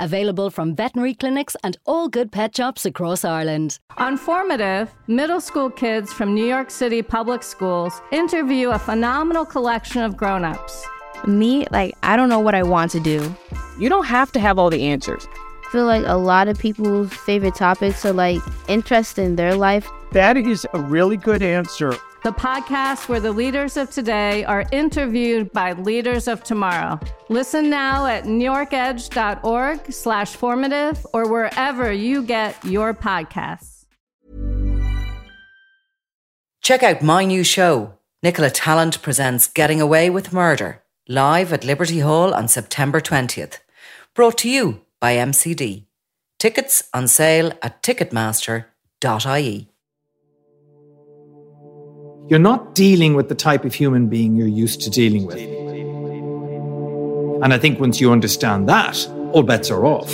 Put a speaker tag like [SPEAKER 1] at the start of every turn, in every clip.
[SPEAKER 1] Available from veterinary clinics and all good pet shops across Ireland.
[SPEAKER 2] On Formative, middle school kids from New York City public schools interview a phenomenal collection of grown ups.
[SPEAKER 3] Me, like, I don't know what I want to do.
[SPEAKER 4] You don't have to have all the answers.
[SPEAKER 3] I feel like a lot of people's favorite topics are like interest in their life.
[SPEAKER 5] That is a really good answer.
[SPEAKER 2] The podcast where the leaders of today are interviewed by leaders of tomorrow. Listen now at newyorkedge.org slash formative or wherever you get your podcasts.
[SPEAKER 6] Check out my new show, Nicola Tallant Presents Getting Away with Murder, live at Liberty Hall on September 20th. Brought to you by MCD. Tickets on sale at ticketmaster.ie.
[SPEAKER 5] You're not dealing with the type of human being you're used to dealing with. And I think once you understand that, all bets are off.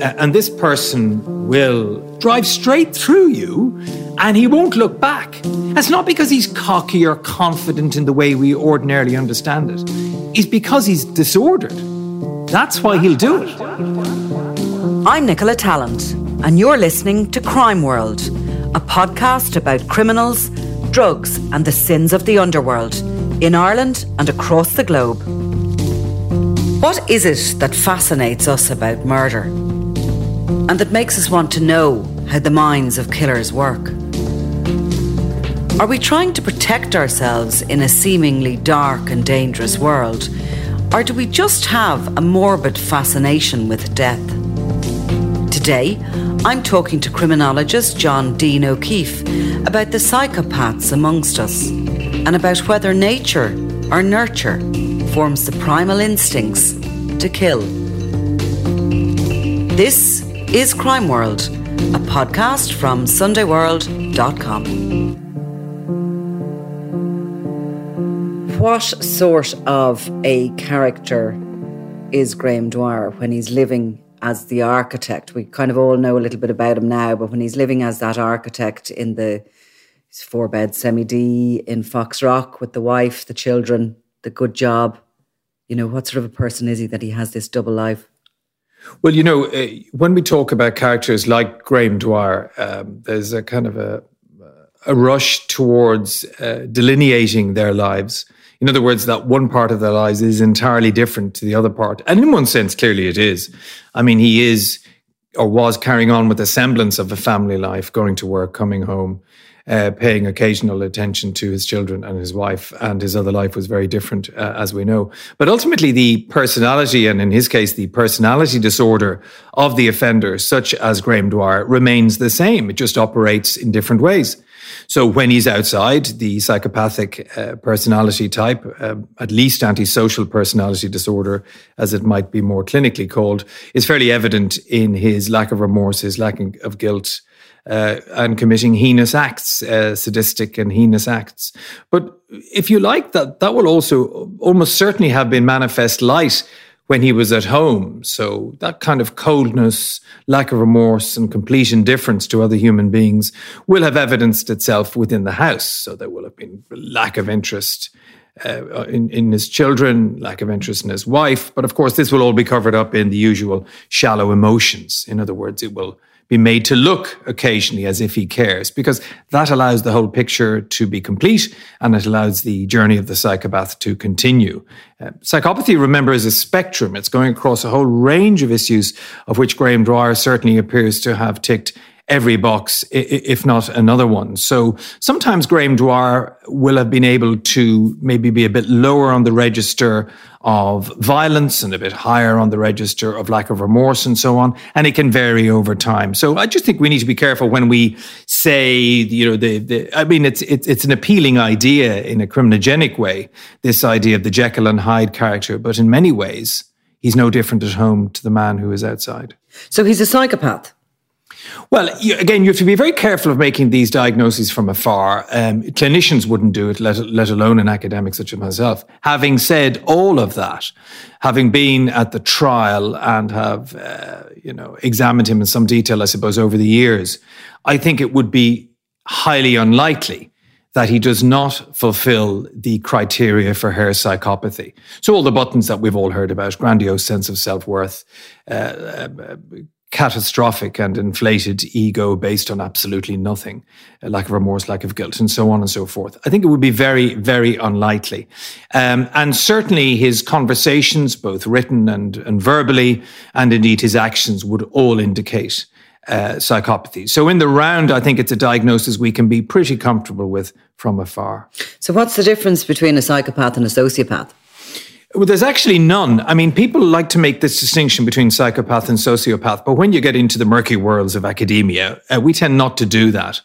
[SPEAKER 5] And this person will drive straight through you and he won't look back. That's not because he's cocky or confident in the way we ordinarily understand it. It's because he's disordered. That's why he'll do it.
[SPEAKER 6] I'm Nicola Tallant, and you're listening to Crime World a podcast about criminals, drugs, and the sins of the underworld in Ireland and across the globe. What is it that fascinates us about murder and that makes us want to know how the minds of killers work? Are we trying to protect ourselves in a seemingly dark and dangerous world? Or do we just have a morbid fascination with death? Today, I'm talking to criminologist John Deane O'Keeffe about the psychopaths amongst us and about whether nature or nurture forms the primal instincts to kill. This is Crime World, a podcast from SundayWorld.com. What sort of a character is Graham Dwyer when he's living as the architect. We kind of all know a little bit about him now, but when he's living as that architect in the four bed semi D in Foxrock with the wife, the children, the good job, you know, what sort of a person is he that he has this double life?
[SPEAKER 5] Well, you know, uh, when we talk about characters like Graham Dwyer, um, there's a kind of a, a rush towards uh, delineating their lives in other words, that one part of their lives is entirely different to the other part. And in one sense, clearly it is. I mean, he is or was carrying on with a semblance of a family life, going to work, coming home, uh, paying occasional attention to his children and his wife, and his other life was very different, uh, as we know. But ultimately, the personality, and in his case, the personality disorder of the offender, such as Graham Dwyer, remains the same. It just operates in different ways. So when he's outside, the psychopathic uh, personality type, uh, at least antisocial personality disorder, as it might be more clinically called, is fairly evident in his lack of remorse, his lack of guilt, uh, and committing heinous acts, uh, sadistic and heinous acts. But if you like, that that will also almost certainly have been manifest light when he was at home. So that kind of coldness, lack of remorse, and complete indifference to other human beings will have evidenced itself within the house. So there will have been lack of interest. Uh, in, in his children, lack of interest in his wife. But of course, this will all be covered up in the usual shallow emotions. In other words, it will be made to look occasionally as if he cares, because that allows the whole picture to be complete and it allows the journey of the psychopath to continue. Uh, psychopathy, remember, is a spectrum. It's going across a whole range of issues, of which Graham Dwyer certainly appears to have ticked every box, if not another one. So sometimes Graham Dwyer will have been able to maybe be a bit lower on the register of violence and a bit higher on the register of lack of remorse and so on. And it can vary over time. So I just think we need to be careful when we say, you know, the, the I mean, it's, it's, it's an appealing idea in a criminogenic way, this idea of the Jekyll and Hyde character. But in many ways, he's no different at home to the man who is outside.
[SPEAKER 6] So he's a psychopath.
[SPEAKER 5] Well, you, again, you have to be very careful of making these diagnoses from afar. Um, clinicians wouldn't do it, let, let alone an academic such as myself. Having said all of that, having been at the trial and have, uh, you know, examined him in some detail, I suppose, over the years, I think it would be highly unlikely that he does not fulfill the criteria for Hare psychopathy. So all the buttons that we've all heard about, grandiose sense of self-worth, uh, uh, catastrophic and inflated ego based on absolutely nothing, lack of remorse, lack of guilt, and so on and so forth. I think it would be very, very unlikely. Um, and certainly his conversations, both written and, and verbally, and indeed his actions would all indicate uh, psychopathy. So in the round, I think it's a diagnosis we can be pretty comfortable with from afar.
[SPEAKER 6] So what's the difference between a psychopath and a sociopath?
[SPEAKER 5] Well, there's actually none. I mean, people like to make this distinction between psychopath and sociopath, but when you get into the murky worlds of academia, uh, we tend not to do that.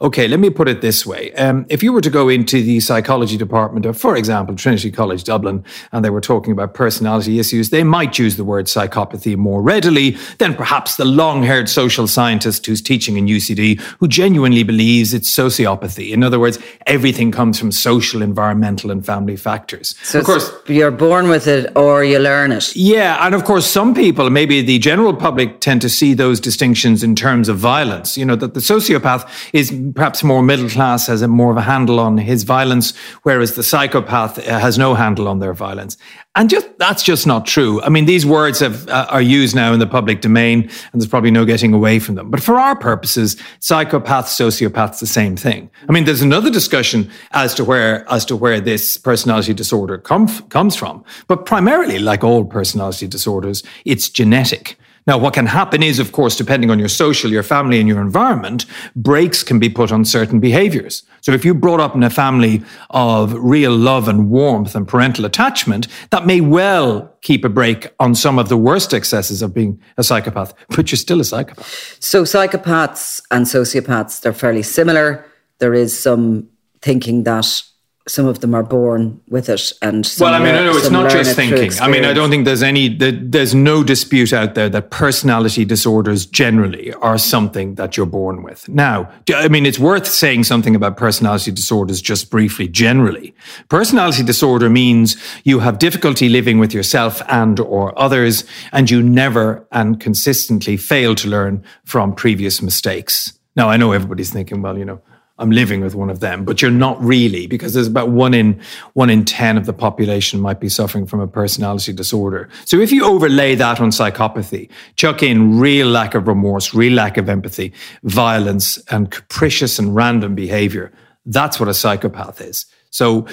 [SPEAKER 5] Okay, let me put it this way. Um, if you were to go into the psychology department of, for example, Trinity College Dublin, and they were talking about personality issues, they might use the word psychopathy more readily than perhaps the long haired social scientist who's teaching in UCD who genuinely believes it's sociopathy. In other words, everything comes from social, environmental, and family factors.
[SPEAKER 6] So of course, you're born with it or you learn it.
[SPEAKER 5] Yeah, and of course, some people, maybe the general public, tend to see those distinctions in terms of violence. You know, that the sociopath is perhaps more middle class, has a more of a handle on his violence, whereas the psychopath uh, has no handle on their violence. And just that's just not true. I mean, these words have, uh, are used now in the public domain, and there's probably no getting away from them. But for our purposes, psychopath, sociopath's the same thing. I mean, there's another discussion as to where as to where this personality disorder come, comes from. But primarily, like all personality disorders, it's genetic. Now, what can happen is, of course, depending on your social, your family, and your environment, breaks can be put on certain behaviors. So if you brought up in a family of real love and warmth and parental attachment, that may well keep a break on some of the worst excesses of being a psychopath, but you're still a psychopath.
[SPEAKER 6] So psychopaths and sociopaths, they're fairly similar. There is some thinking that some of them are born with it and
[SPEAKER 5] well i mean no, no it's not just thinking. I mean i don't think there's any there's no dispute out there that personality disorders generally are something that you're born with. Now i mean it's worth saying something about personality disorders just briefly generally. Personality disorder means you have difficulty living with yourself and or others and you never and consistently fail to learn from previous mistakes. Now i know everybody's thinking well you know I'm living with one of them, but you're not really because there's about one in one in 10 of the population might be suffering from a personality disorder. So if you overlay that on psychopathy, chuck in real lack of remorse, real lack of empathy, violence and capricious and random behavior, that's what a psychopath is. So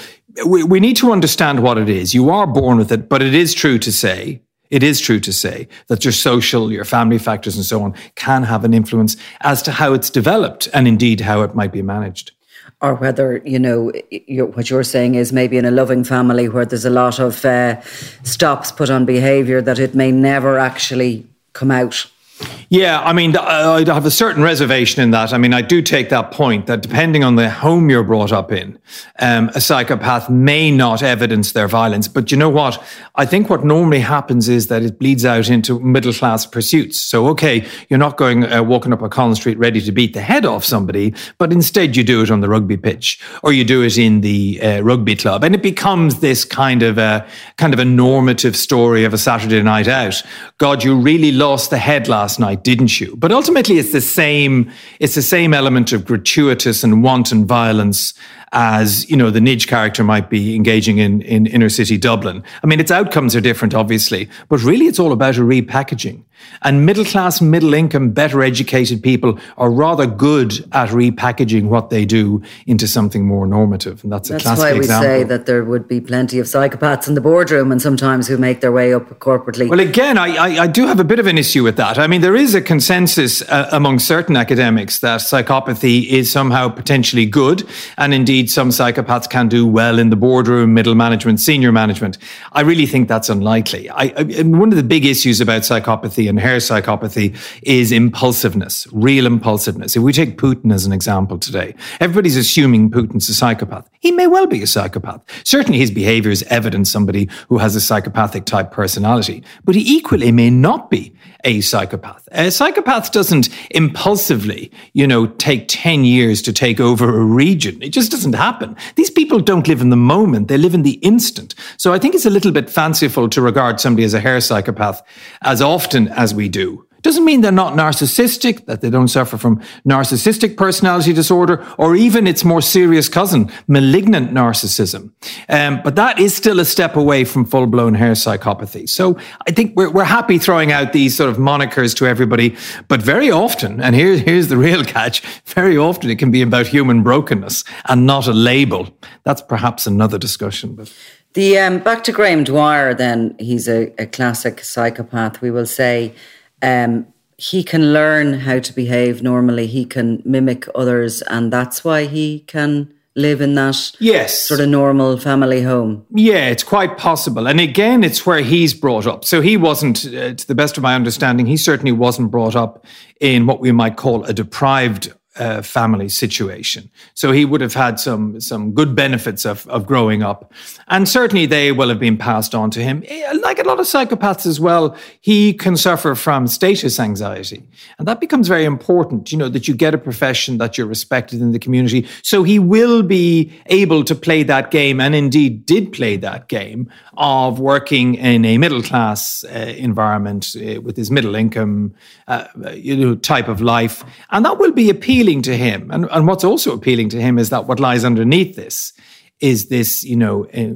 [SPEAKER 5] we, we need to understand what it is. You are born with it, but it is true to say it is true to say that your social, your family factors, and so on can have an influence as to how it's developed and indeed how it might be managed.
[SPEAKER 6] Or whether, you know, you're, what you're saying is maybe in a loving family where there's a lot of uh, stops put on behaviour that it may never actually come out
[SPEAKER 5] yeah, I mean, I have a certain reservation in that. I mean, I do take that point that depending on the home you're brought up in, um, a psychopath may not evidence their violence. But you know what? I think what normally happens is that it bleeds out into middle class pursuits. So, okay, you're not going uh, walking up a Collins Street ready to beat the head off somebody, but instead you do it on the rugby pitch or you do it in the uh, rugby club, and it becomes this kind of a kind of a normative story of a Saturday night out. God, you really lost the head last night didn't you? But ultimately, it's the same. It's the same element of gratuitous and wanton violence as, you know, the Nidge character might be engaging in, in inner city Dublin. I mean, its outcomes are different, obviously, but really it's all about a repackaging. And middle class, middle income, better educated people are rather good at repackaging what they do into something more normative. And that's,
[SPEAKER 6] that's
[SPEAKER 5] a classic
[SPEAKER 6] why we
[SPEAKER 5] example.
[SPEAKER 6] say that there would be plenty of psychopaths in the boardroom and sometimes who make their way up corporately.
[SPEAKER 5] Well, again, I, I, I do have a bit of an issue with that. I mean, there is a consensus uh, among certain academics that psychopathy is somehow potentially good. And indeed, some psychopaths can do well in the boardroom, middle management, senior management. I really think that's unlikely. I, I, one of the big issues about psychopathy and Hare psychopathy is impulsiveness, real impulsiveness. If we take Putin as an example today, everybody's assuming Putin's a psychopath. He may well be a psychopath. Certainly his behavior is evidence somebody who has a psychopathic type personality, but he equally may not be a psychopath. A psychopath doesn't impulsively, you know, take 10 years to take over a region. It just doesn't happen. These people don't live in the moment, they live in the instant. So I think it's a little bit fanciful to regard somebody as a Hare psychopath as often as we do. Doesn't mean they're not narcissistic, that they don't suffer from narcissistic personality disorder, or even its more serious cousin, malignant narcissism. Um, but that is still a step away from full blown Hare psychopathy. So I think we're, we're happy throwing out these sort of monikers to everybody. But very often, and here, here's the real catch very often it can be about human brokenness and not a label. That's perhaps another discussion. But.
[SPEAKER 6] The um, back to Graham Dwyer, then he's a, a classic psychopath. We will say um, he can learn how to behave normally. He can mimic others, and that's why he can live in that
[SPEAKER 5] yes
[SPEAKER 6] sort of normal family home.
[SPEAKER 5] Yeah, it's quite possible. And again, it's where he's brought up. So he wasn't, uh, to the best of my understanding, he certainly wasn't brought up in what we might call a deprived uh, family situation. So he would have had some some good benefits of, of growing up, and certainly they will have been passed on to him. Eh, like a lot of psychopaths as well, he can suffer from status anxiety, and that becomes very important. You know that you get a profession that you're respected in the community, so he will be able to play that game, and indeed did play that game of working in a middle class uh, environment uh, with his middle income, uh, you know, type of life, and that will be appealing appealing to him, and, and what's also appealing to him is that what lies underneath this is this, you know, uh,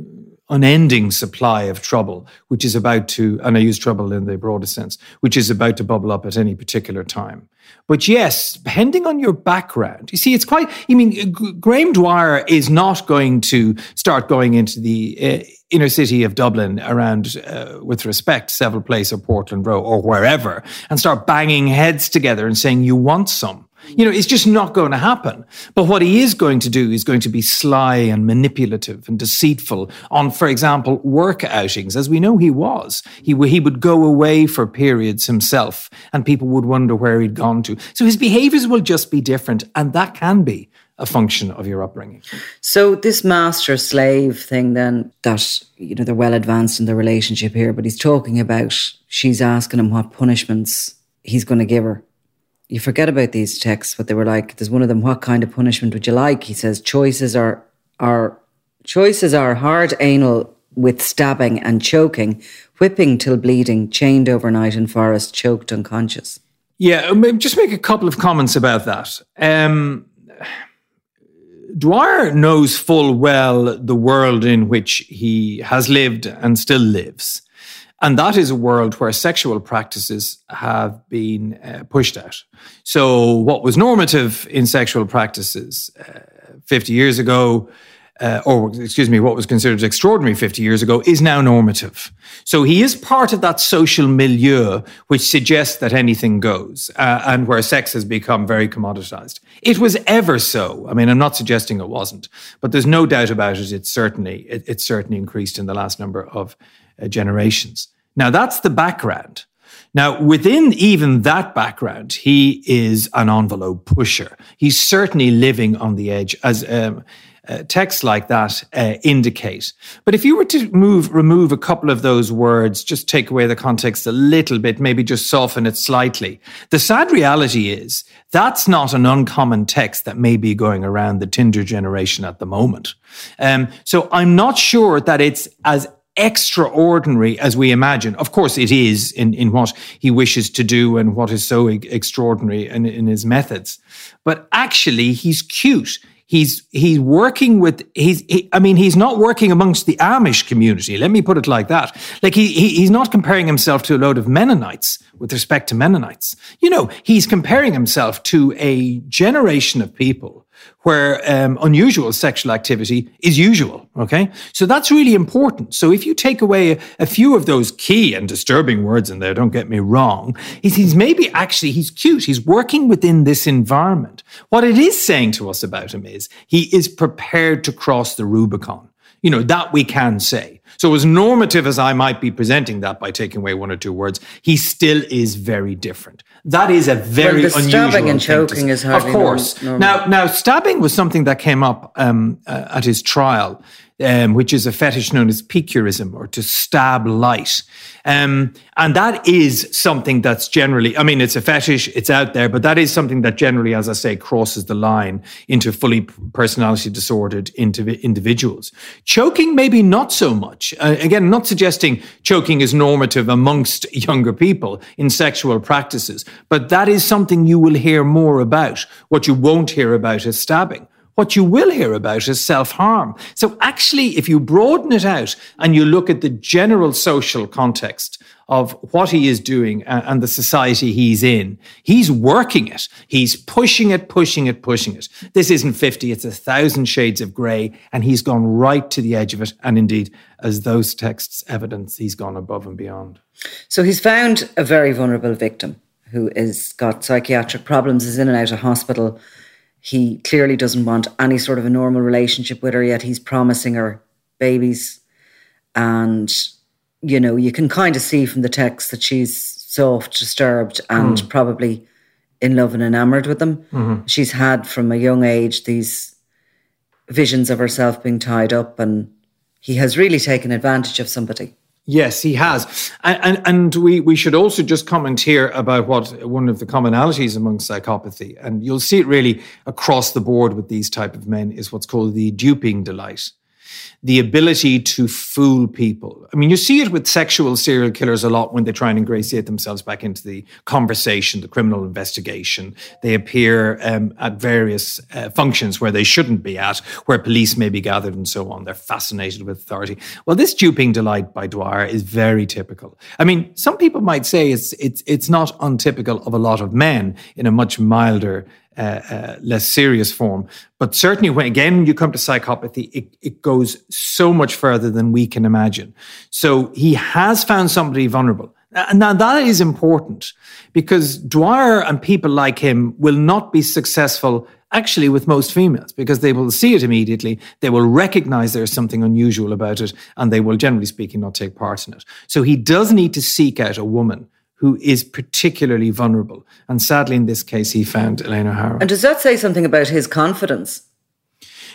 [SPEAKER 5] unending supply of trouble, which is about to, and I use trouble in the broader sense, which is about to bubble up at any particular time. But yes, depending on your background, you see, it's quite, I mean, Graham Dwyer is not going to start going into the uh, inner city of Dublin around, uh, with respect, Seville Place or Portland Row or wherever, and start banging heads together and saying, you want some. You know, it's just not going to happen. But what he is going to do is going to be sly and manipulative and deceitful on, for example, work outings, as we know he was. He, he would go away for periods himself and people would wonder where he'd gone to. So his behaviors will just be different. And that can be a function of your upbringing.
[SPEAKER 6] So this master slave thing then that you know they're well advanced in the relationship here but he's talking about she's asking him what punishments he's going to give her you forget about these texts, what they were like. There's one of them, what kind of punishment would you like? He says, choices are, are, choices are hard anal with stabbing and choking, whipping till bleeding, chained overnight in forest, choked unconscious.
[SPEAKER 5] Yeah, just make a couple of comments about that. Um, Dwyer knows full well the world in which he has lived and still lives. And that is a world where sexual practices have been uh, pushed out. So, what was normative in sexual practices uh, 50 years ago, uh, or excuse me, what was considered extraordinary 50 years ago, is now normative. So, he is part of that social milieu which suggests that anything goes uh, and where sex has become very commoditized. It was ever so. I mean, I'm not suggesting it wasn't, but there's no doubt about it. It's certainly, it, it's certainly increased in the last number of generations. Now, that's the background. Now, within even that background, he is an envelope pusher. He's certainly living on the edge, as um, uh, texts like that uh, indicate. But if you were to move, remove a couple of those words, just take away the context a little bit, maybe just soften it slightly, the sad reality is that's not an uncommon text that may be going around the Tinder generation at the moment. Um, so I'm not sure that it's as extraordinary as we imagine. Of course, it is in, in what he wishes to do and what is so extraordinary in, in his methods. But actually, he's cute. He's he's working with he's he, I mean he's not working amongst the Amish community. Let me put it like that. Like he, he he's not comparing himself to a load of Mennonites with respect to Mennonites. You know, he's comparing himself to a generation of people where um, unusual sexual activity is usual. Okay. So that's really important. So if you take away a, a, few of those key and disturbing words in there, don't get me wrong, he's, he's maybe actually, he's cute. He's working within this environment. What it is saying to us about him is he is prepared to cross the Rubicon. You know, that we can say. So, as normative as I might be presenting that by taking away one or two words, he still is very different. That is a very
[SPEAKER 6] well, the
[SPEAKER 5] unusual
[SPEAKER 6] stabbing and choking is
[SPEAKER 5] of course.
[SPEAKER 6] Normal.
[SPEAKER 5] Now, now stabbing was something that came up um, uh, at his trial um, which is a fetish known as piquerism or to stab light. Um, and that is something that's generally, I mean, it's a fetish, it's out there, but that is something that generally, as I say, crosses the line into fully personality disordered individuals. Choking, maybe not so much. Uh, again, not suggesting choking is normative amongst younger people in sexual practices, but that is something you will hear more about. What you won't hear about is stabbing. What you will hear about is self harm. So, actually, if you broaden it out and you look at the general social context of what he is doing and the society he's in, he's working it. He's pushing it, pushing it, pushing it. This isn't 50, it's a thousand shades of grey, and he's gone right to the edge of it. And indeed, as those texts evidence, he's gone above and beyond.
[SPEAKER 6] So, he's found a very vulnerable victim who has got psychiatric problems, is in and out of hospital he clearly doesn't want any sort of a normal relationship with her, yet he's promising her babies. And, you know, you can kind of see from the text that she's soft, disturbed, and mm. probably in love and enamored with them. Mm-hmm. She's had from a young age these visions of herself being tied up, and he has really taken advantage of somebody.
[SPEAKER 5] Yes, he has. And, and, and, we, we should also just comment here about what one of the commonalities among psychopathy, and you'll see it really across the board with these type of men, is what's called the duping delight the ability to fool people. I mean, you see it with sexual serial killers a lot when they try and ingratiate themselves back into the conversation, the criminal investigation. They appear um, at various uh, functions where they shouldn't be at, where police may be gathered and so on. They're fascinated with authority. Well, this duping delight by Dwyer is very typical. I mean, some people might say it's it's it's not untypical of a lot of men in a much milder uh, uh, less serious form. But certainly, when again you come to psychopathy, it, it goes so much further than we can imagine. So he has found somebody vulnerable. And now that is important because Dwyer and people like him will not be successful actually with most females because they will see it immediately. They will recognize there's something unusual about it and they will, generally speaking, not take part in it. So he does need to seek out a woman who is particularly vulnerable. And sadly, in this case, he found Elaine O'Hara.
[SPEAKER 6] And does that say something about his confidence?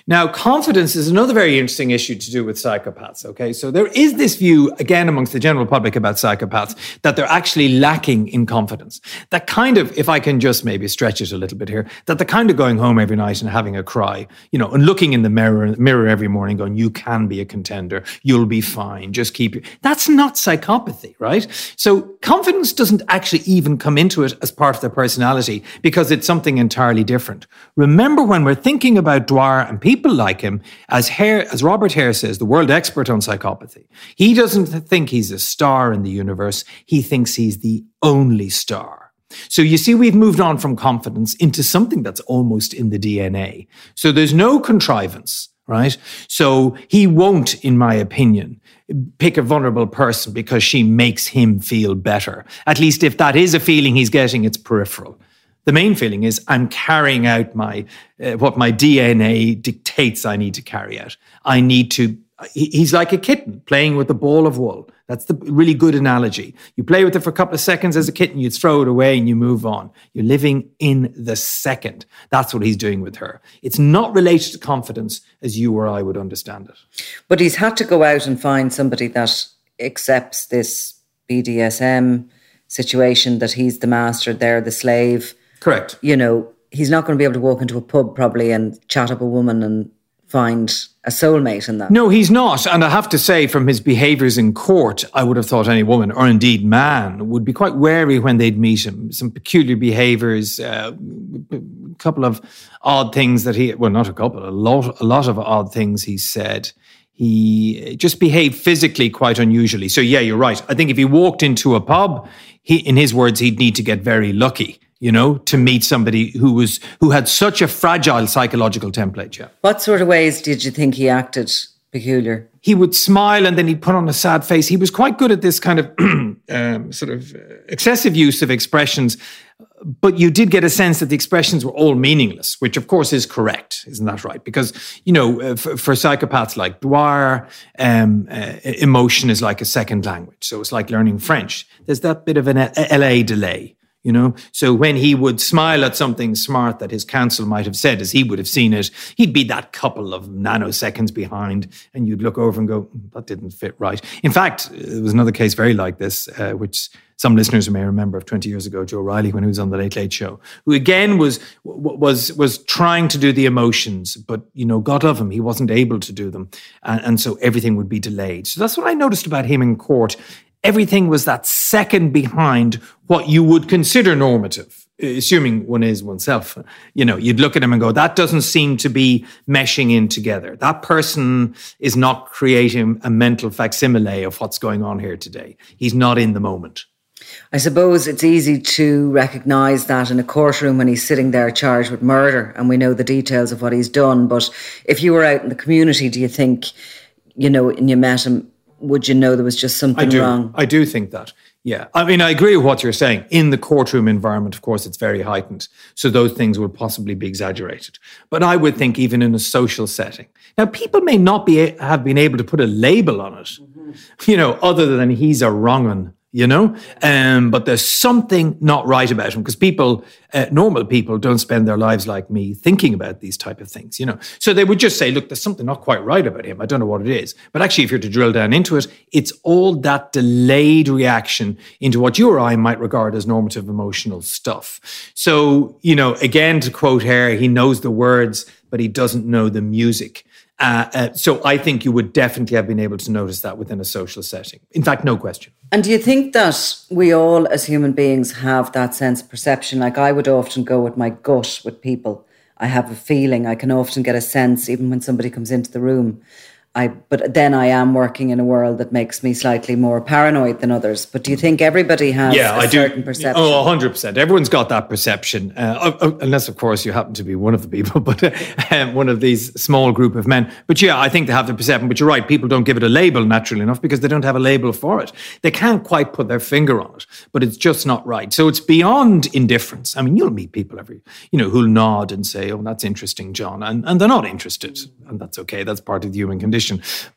[SPEAKER 5] Now, confidence is another very interesting issue to do with psychopaths. Okay. So there is this view, again, amongst the general public about psychopaths, that they're actually lacking in confidence. That kind of, if I can just maybe stretch it a little bit here, that they're kind of going home every night and having a cry, you know, and looking in the mirror, mirror every morning going, you can be a contender. You'll be fine. Just keep it. That's not psychopathy, right? So confidence doesn't actually even come into it as part of their personality because it's something entirely different. Remember when we're thinking about Dwyer and people people like him, as Hare, as Robert Hare says, the world expert on psychopathy, he doesn't think he's a star in the universe. He thinks he's the only star. So you see, we've moved on from confidence into something that's almost in the DNA. So there's no contrivance, right? So he won't, in my opinion, pick a vulnerable person because she makes him feel better. At least if that is a feeling he's getting, it's peripheral. The main feeling is I'm carrying out my uh, what my DNA dictates I need to carry out. I need to. He's like a kitten playing with a ball of wool. That's the really good analogy. You play with it for a couple of seconds as a kitten, you throw it away and you move on. You're living in the second. That's what he's doing with her. It's not related to confidence as you or I would understand it.
[SPEAKER 6] But he's had to go out and find somebody that accepts this BDSM situation that he's the master, they're the slave
[SPEAKER 5] Correct.
[SPEAKER 6] You know, he's not going to be able to walk into a pub probably and chat up a woman and find a soulmate in that.
[SPEAKER 5] No, he's not. And I have to say, from his behaviours in court, I would have thought any woman, or indeed man, would be quite wary when they'd meet him. Some peculiar behaviours, uh, a couple of odd things that he, well, not a couple, a lot, a lot of odd things he said. He just behaved physically quite unusually. So, yeah, you're right. I think if he walked into a pub, he, in his words, he'd need to get very lucky you know, to meet somebody who was who had such a fragile psychological template. Yeah.
[SPEAKER 6] What sort of ways did you think he acted peculiar?
[SPEAKER 5] He would smile and then he'd put on a sad face. He was quite good at this kind of um, sort of excessive use of expressions, but you did get a sense that the expressions were all meaningless, which of course is correct, isn't that right? Because you know, uh, for, for psychopaths like Dwyer, um, uh, emotion is like a second language, so it's like learning French. There's that bit of an LA delay you know? So when he would smile at something smart that his counsel might have said as he would have seen it he'd be that couple of nanoseconds behind and you'd look over and go hmm, that didn't fit right. In fact there was another case very like this uh, which some listeners may remember of 20 years ago Joe O'Reilly when he was on the late late show who again was was was trying to do the emotions but you know god of him. He wasn't able to do them and, and so everything would be delayed. So that's what i noticed about him in court everything was that second behind what you would consider normative, assuming one is oneself. You know, you'd look at him and go, that doesn't seem to be meshing in together. That person is not creating a mental facsimile of what's going on here today. He's not in the moment.
[SPEAKER 6] I suppose it's easy to recognise that in a courtroom when he's sitting there charged with murder and we know the details of what he's done. But if you were out in the community, do you think, you know, and you met him, would you know there was just something
[SPEAKER 5] I do.
[SPEAKER 6] wrong?
[SPEAKER 5] I do think that. Yeah. I mean, I agree with what you're saying. In the courtroom environment, of course, it's very heightened. So those things would possibly be exaggerated. But I would think even in a social setting. Now, people may not be have been able to put a label on it, mm-hmm. you know, other than he's a wrong one you know? Um, but there's something not right about him because people, uh, normal people, don't spend their lives like me thinking about these type of things, you know? So they would just say, look, there's something not quite right about him. I don't know what it is. But actually, if you're to drill down into it, it's all that delayed reaction into what you or I might regard as normative emotional stuff. So, you know, again, to quote Hare, he knows the words, but he doesn't know the music. Uh, uh, so I think you would definitely have been able to notice that within a social setting. In fact, no question.
[SPEAKER 6] And do you think that we all, as human beings, have that sense of perception? Like I would often go with my gut with people. I have a feeling. I can often get a sense, even when somebody comes into the room. I, but then I am working in a world that makes me slightly more paranoid than others. But do you think everybody has yeah, a I certain do. perception?
[SPEAKER 5] Oh, 100%. Everyone's got that perception, uh, unless, of course, you happen to be one of the people, but uh, one of these small group of men. But yeah, I think they have the perception. But you're right, people don't give it a label naturally enough because they don't have a label for it. They can't quite put their finger on it, but it's just not right. So it's beyond indifference. I mean, you'll meet people every, you know, who'll nod and say, oh, that's interesting, John. And, and they're not interested. And that's okay. That's part of the human condition.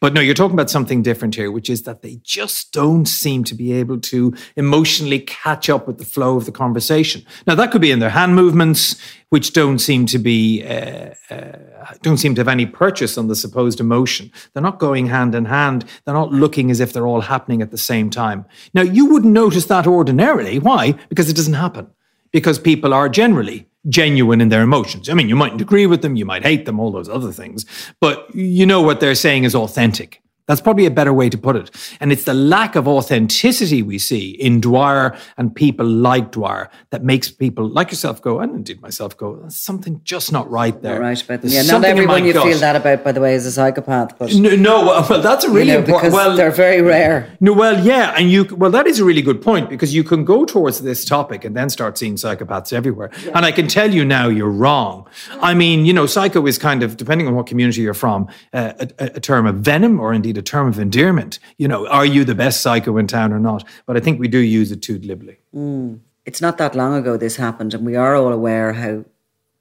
[SPEAKER 5] But no, you're talking about something different here, which is that they just don't seem to be able to emotionally catch up with the flow of the conversation. Now, that could be in their hand movements, which don't seem to be uh, uh, don't seem to have any purchase on the supposed emotion. They're not going hand in hand. They're not looking as if they're all happening at the same time. Now, you wouldn't notice that ordinarily. Why? Because it doesn't happen. Because people are generally genuine in their emotions. I mean, you mightn't agree with them, you might hate them, all those other things, but you know what they're saying is authentic. That's probably a better way to put it. And it's the lack of authenticity we see in Dwyer and people like Dwyer that makes people like yourself go, and indeed myself go, there's something just not right there.
[SPEAKER 6] Not right about them. Yeah, not everyone you gut. feel that about, by the way, is a psychopath. But
[SPEAKER 5] no, no well, that's a really you know, important.
[SPEAKER 6] Well, they're very rare.
[SPEAKER 5] No, well, yeah, and you well, that is a really good point because you can go towards this topic and then start seeing psychopaths everywhere. Yeah. And I can tell you now, you're wrong. I mean, you know, psycho is kind of depending on what community you're from, uh, a, a term of venom or indeed a term of endearment. You know, are you the best psycho in town or not? But I think we do use it too glibly.
[SPEAKER 6] Mm. It's not that long ago this happened, and we are all aware how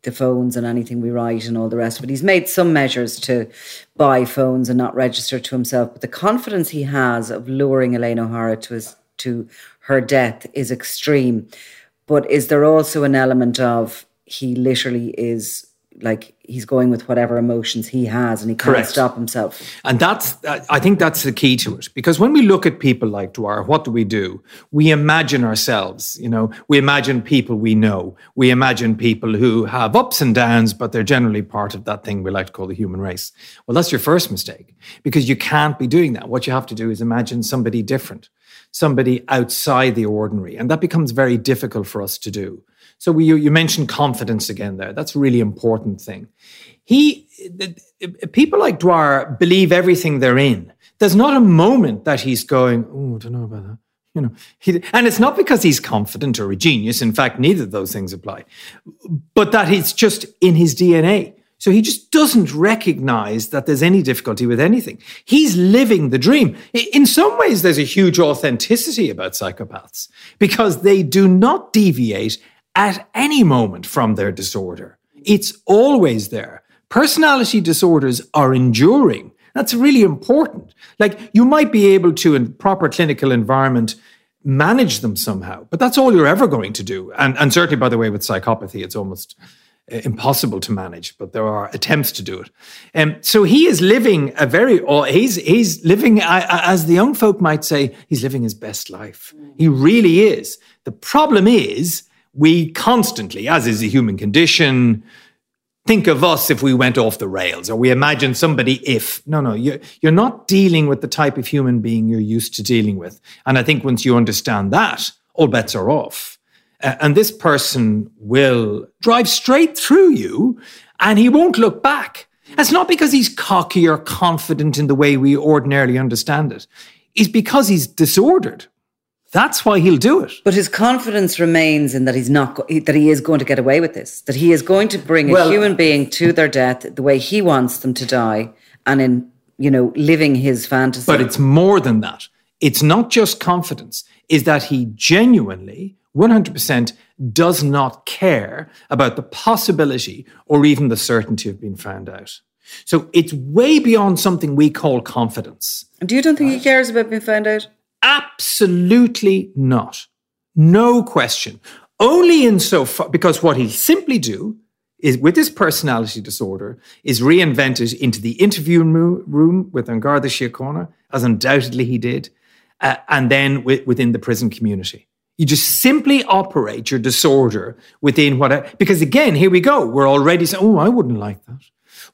[SPEAKER 6] the phones and anything we write and all the rest But. He's made some measures to buy phones and not register to himself, but the confidence he has of luring Elaine O'Hara to his to her death is extreme. But is there also an element of he literally is like he's going with whatever emotions he has and he can't
[SPEAKER 5] Correct.
[SPEAKER 6] stop himself.
[SPEAKER 5] And that's, uh, I think that's the key to it. Because when we look at people like Dwyer, what do we do? We imagine ourselves, you know, we imagine people we know. We imagine people who have ups and downs, but they're generally part of that thing we like to call the human race. Well, that's your first mistake because you can't be doing that. What you have to do is imagine somebody different, somebody outside the ordinary. And that becomes very difficult for us to do. So we, you, mentioned confidence again there. That's a really important thing. He, the, the, people like Dwyer believe everything they're in. There's not a moment that he's going, oh, I don't know about that. You know, he, and it's not because he's confident or a genius. In fact, neither of those things apply, but that it's just in his DNA. So he just doesn't recognize that there's any difficulty with anything. He's living the dream. In some ways, there's a huge authenticity about psychopaths because they do not deviate at any moment from their disorder. It's always there. Personality disorders are enduring. That's really important. Like you might be able to, in proper clinical environment, manage them somehow, but that's all you're ever going to do. And, and certainly, by the way, with psychopathy, it's almost uh, impossible to manage, but there are attempts to do it. And um, so he is living a very, oh, he's, he's living, as the young folk might say, he's living his best life. He really is. The problem is, we constantly, as is a human condition, think of us if we went off the rails or we imagine somebody if. No, no, you're, you're not dealing with the type of human being you're used to dealing with. And I think once you understand that, all bets are off. Uh, and this person will drive straight through you and he won't look back. That's not because he's cocky or confident in the way we ordinarily understand it. It's because he's disordered. That's why he'll do it.
[SPEAKER 6] But his confidence remains in that he's not that he is going to get away with this. That he is going to bring
[SPEAKER 5] Well-
[SPEAKER 6] a human being to their death the way he wants them to die, and in you know living his fantasy.
[SPEAKER 5] But it's more than that. It's not just confidence, is that he genuinely, 100%, does not care about the possibility or even the certainty of being found out. So it's way beyond something we call confidence.
[SPEAKER 6] Do you don't think he cares about being found out?
[SPEAKER 5] Absolutely not. No question. Only in so far, because what he'll simply do is with his personality disorder is reinvented into the interview room with An Garda Síochána, as undoubtedly he did, uh, and then wi- within the prison community. You just simply operate your disorder within what, I, because again, here we go. We're already saying, oh, I wouldn't like that.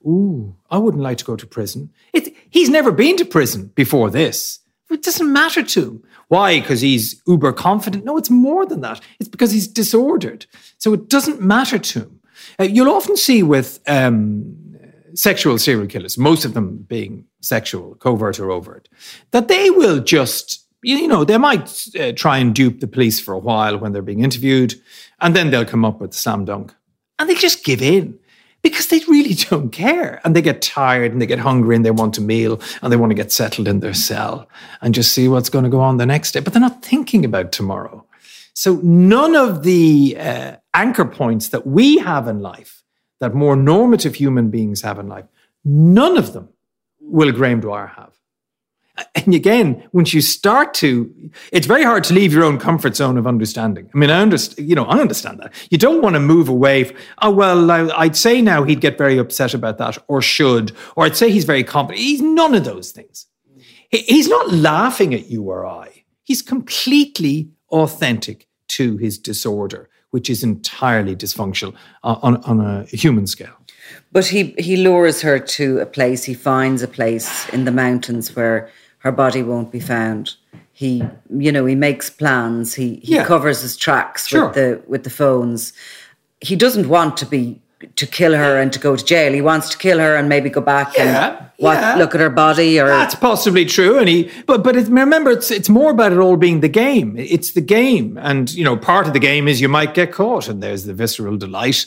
[SPEAKER 5] Ooh, I wouldn't like to go to prison. It, he's never been to prison before this. It doesn't matter to him. Why? Because he's uber confident? No, it's more than that. It's because he's disordered. So it doesn't matter to him. Uh, you'll often see with um, sexual serial killers, most of them being sexual, covert or overt, that they will just, you know, they might uh, try and dupe the police for a while when they're being interviewed, and then they'll come up with slam dunk. And they just give in because they really don't care. And they get tired and they get hungry and they want a meal and they want to get settled in their cell and just see what's going to go on the next day. But they're not thinking about tomorrow. So none of the uh, anchor points that we have in life, that more normative human beings have in life, none of them will Graham Dwyer have. And again, once you start to, it's very hard to leave your own comfort zone of understanding. I mean, I understand, you know, I understand that. You don't want to move away. From, oh, well, I- I'd say now he'd get very upset about that, or should, or I'd say he's very confident. He's none of those things. He- He's not laughing at you or I. He's completely authentic to his disorder, which is entirely dysfunctional on, on, on a human scale.
[SPEAKER 6] But he he lures her to a place. He finds a place in the mountains where her body won't be found. He, you know, he makes plans. He he
[SPEAKER 5] Yeah.
[SPEAKER 6] covers his tracks
[SPEAKER 5] Sure.
[SPEAKER 6] with the with the phones. He doesn't want to be to kill her and to go to jail. He wants to kill her and maybe go back
[SPEAKER 5] Yeah,
[SPEAKER 6] and what,
[SPEAKER 5] yeah.
[SPEAKER 6] look at her body or
[SPEAKER 5] That's possibly true, and he. But but it's, remember, it's it's more about it all being the game. It's the game, and you know, part of the game is you might get caught, and there's the visceral delight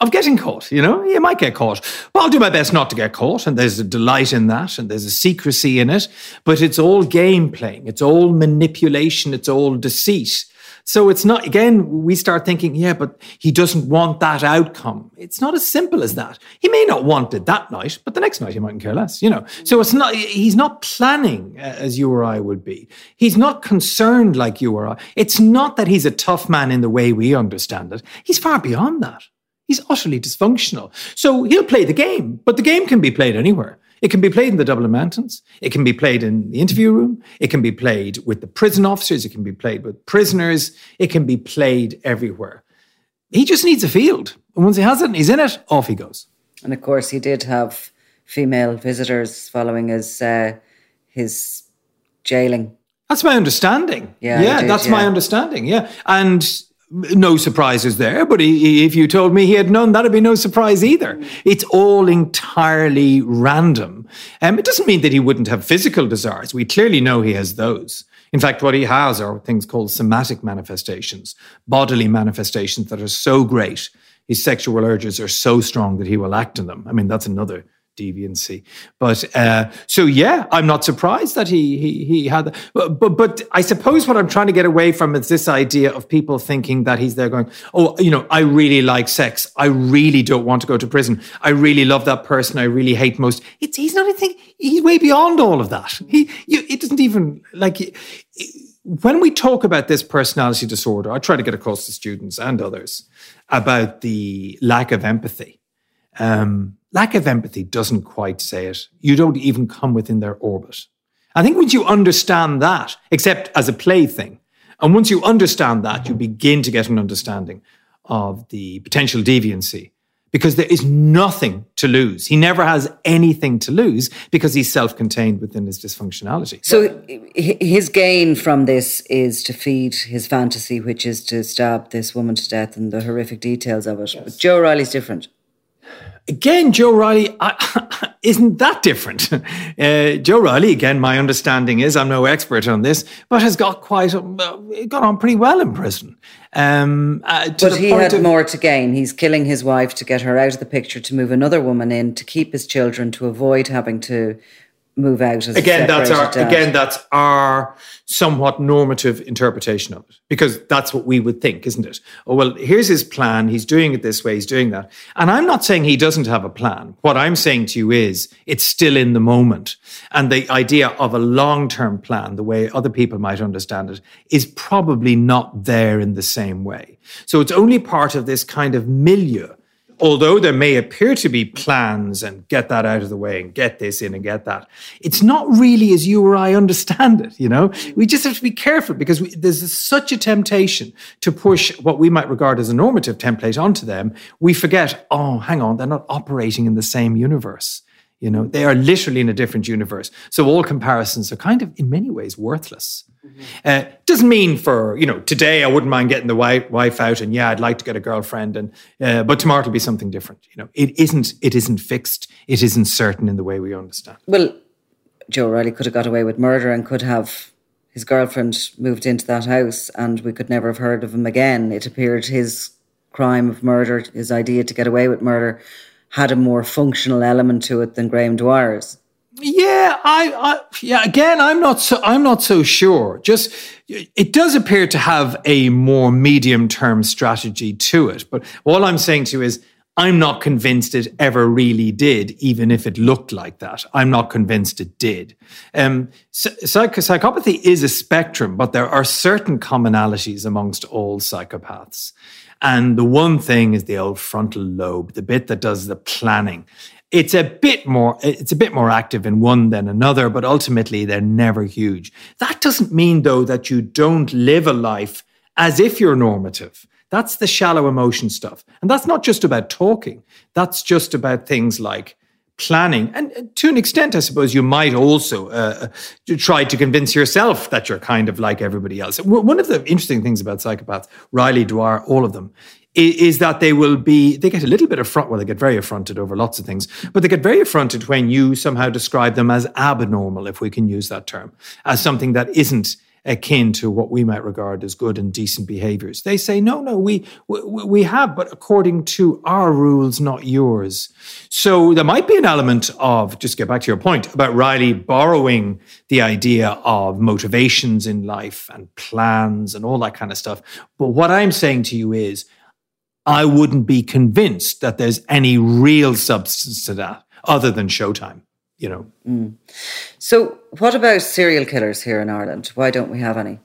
[SPEAKER 5] of getting caught. You know, you might get caught. Well, I'll do my best not to get caught, and there's a delight in that, and there's a secrecy in it. But it's all game playing. It's all manipulation. It's all deceit. So it's not, again, we start thinking, yeah, but he doesn't want that outcome. It's not as simple as that. He may not want it that night, but the next night he mightn't care less, you know. So it's not, he's not planning uh, as you or I would be. He's not concerned like you or I. It's not that he's a tough man in the way we understand it. He's far beyond that. He's utterly dysfunctional. So he'll play the game, but the game can be played anywhere. It can be played in the Dublin Mountains. It can be played in the interview room. It can be played with the prison officers. It can be played with prisoners. It can be played everywhere. He just needs a field. And once he has it and he's in it, off he goes.
[SPEAKER 6] And of course, he did have female visitors following his uh, his jailing.
[SPEAKER 5] That's my understanding.
[SPEAKER 6] Yeah,
[SPEAKER 5] yeah,
[SPEAKER 6] did,
[SPEAKER 5] that's
[SPEAKER 6] yeah.
[SPEAKER 5] my understanding. Yeah, and no surprises there. But he, if you told me he had none, that'd be no surprise either. It's all entirely random. Um, it doesn't mean that he wouldn't have physical desires. We clearly know he has those. In fact, what he has are things called somatic manifestations, bodily manifestations that are so great. His sexual urges are so strong that he will act on them. I mean, that's another deviancy. But uh, so yeah, I'm not surprised that he he he had. That. But, but but I suppose what I'm trying to get away from is this idea of people thinking that he's there going, oh, you know, I really like sex. I really don't want to go to prison. I really love that person. I really hate most. It's he's not anything. He's way beyond all of that. He you, it doesn't even like. when we talk about this personality disorder, I try to get across to students and others about the lack of empathy. Um, lack of empathy doesn't quite say it. You don't even come within their orbit. I think once you understand that, except as a plaything, and once you understand that, you begin to get an understanding of the potential deviancy because there is nothing to lose. He never has anything to lose because he's self contained within his dysfunctionality.
[SPEAKER 6] So his gain from this is to feed his fantasy, which is to stab this woman to death and the horrific details of it. But Joe O'Reilly's different.
[SPEAKER 5] Again, Joe O'Reilly I, isn't that different. Uh, Joe O'Reilly, again, my understanding is I'm no expert on this, but has got quite uh, got on pretty well in prison. Um, uh, to
[SPEAKER 6] But he had
[SPEAKER 5] of-
[SPEAKER 6] more to gain. He's killing his wife to get her out of the picture, to move another woman in, to keep his children, to avoid having to move out
[SPEAKER 5] again that's our
[SPEAKER 6] dad.
[SPEAKER 5] again that's our somewhat normative interpretation of it because that's what we would think isn't it? Oh well here's his plan he's doing it this way he's doing that. And i'm not saying he doesn't have a plan. What i'm saying to you is it's still in the moment. And the idea of a long-term plan the way other people might understand it is probably not there in the same way. So it's only part of this kind of milieu although there may appear to be plans and get that out of the way and get this in and get that, it's not really as you or I understand it. You know, we just have to be careful because we, there's such a temptation to push what we might regard as a normative template onto them. We forget, oh, hang on, they're not operating in the same universe. You know, they are literally in a different universe. So all comparisons are kind of, in many ways, worthless. Uh, doesn't mean for you know today I wouldn't mind getting the wife, wife out and yeah I'd like to get a girlfriend and uh, but tomorrow it'll be something different. You know it isn't it isn't fixed. It isn't certain in the way we understand.
[SPEAKER 6] Well, Joe O'Reilly could have got away with murder and could have his girlfriend moved into that house and we could never have heard of him again. It appeared his crime of murder, his idea to get away with murder, had a more functional element to it than Graham Dwyer's.
[SPEAKER 5] Yeah, I, I yeah. Again, I'm not so I'm not so sure. Just it does appear to have a more medium term strategy to it. But all I'm saying to you is I'm not convinced it ever really did, even if it looked like that. I'm not convinced it did. Um, psych- psychopathy is a spectrum, but there are certain commonalities amongst all psychopaths. And the one thing is the old frontal lobe, the bit that does the planning. It's a bit more it's a bit more active in one than another, but ultimately they're never huge. That doesn't mean though that you don't live a life as if you're normative. That's the shallow emotion stuff. And that's not just about talking. That's just about things like planning. And uh, to an extent, I suppose you might also uh, try to convince yourself that you're kind of like everybody else. One of the interesting things about psychopaths, Riley, Dwyer, all of them, is that they will be, they get a little bit affront, well, they get very affronted over lots of things, but they get very affronted when you somehow describe them as abnormal, if we can use that term, as something that isn't akin to what we might regard as good and decent behaviors. They say, no, no, we, we, we have, but according to our rules, not yours. So there might be an element of, just get back to your point about Riley borrowing the idea of motivations in life and plans and all that kind of stuff. But what I'm saying to you is, I wouldn't be convinced that there's any real substance to that other than showtime, you know.
[SPEAKER 6] So, what about serial killers here in Ireland? Why don't we have any?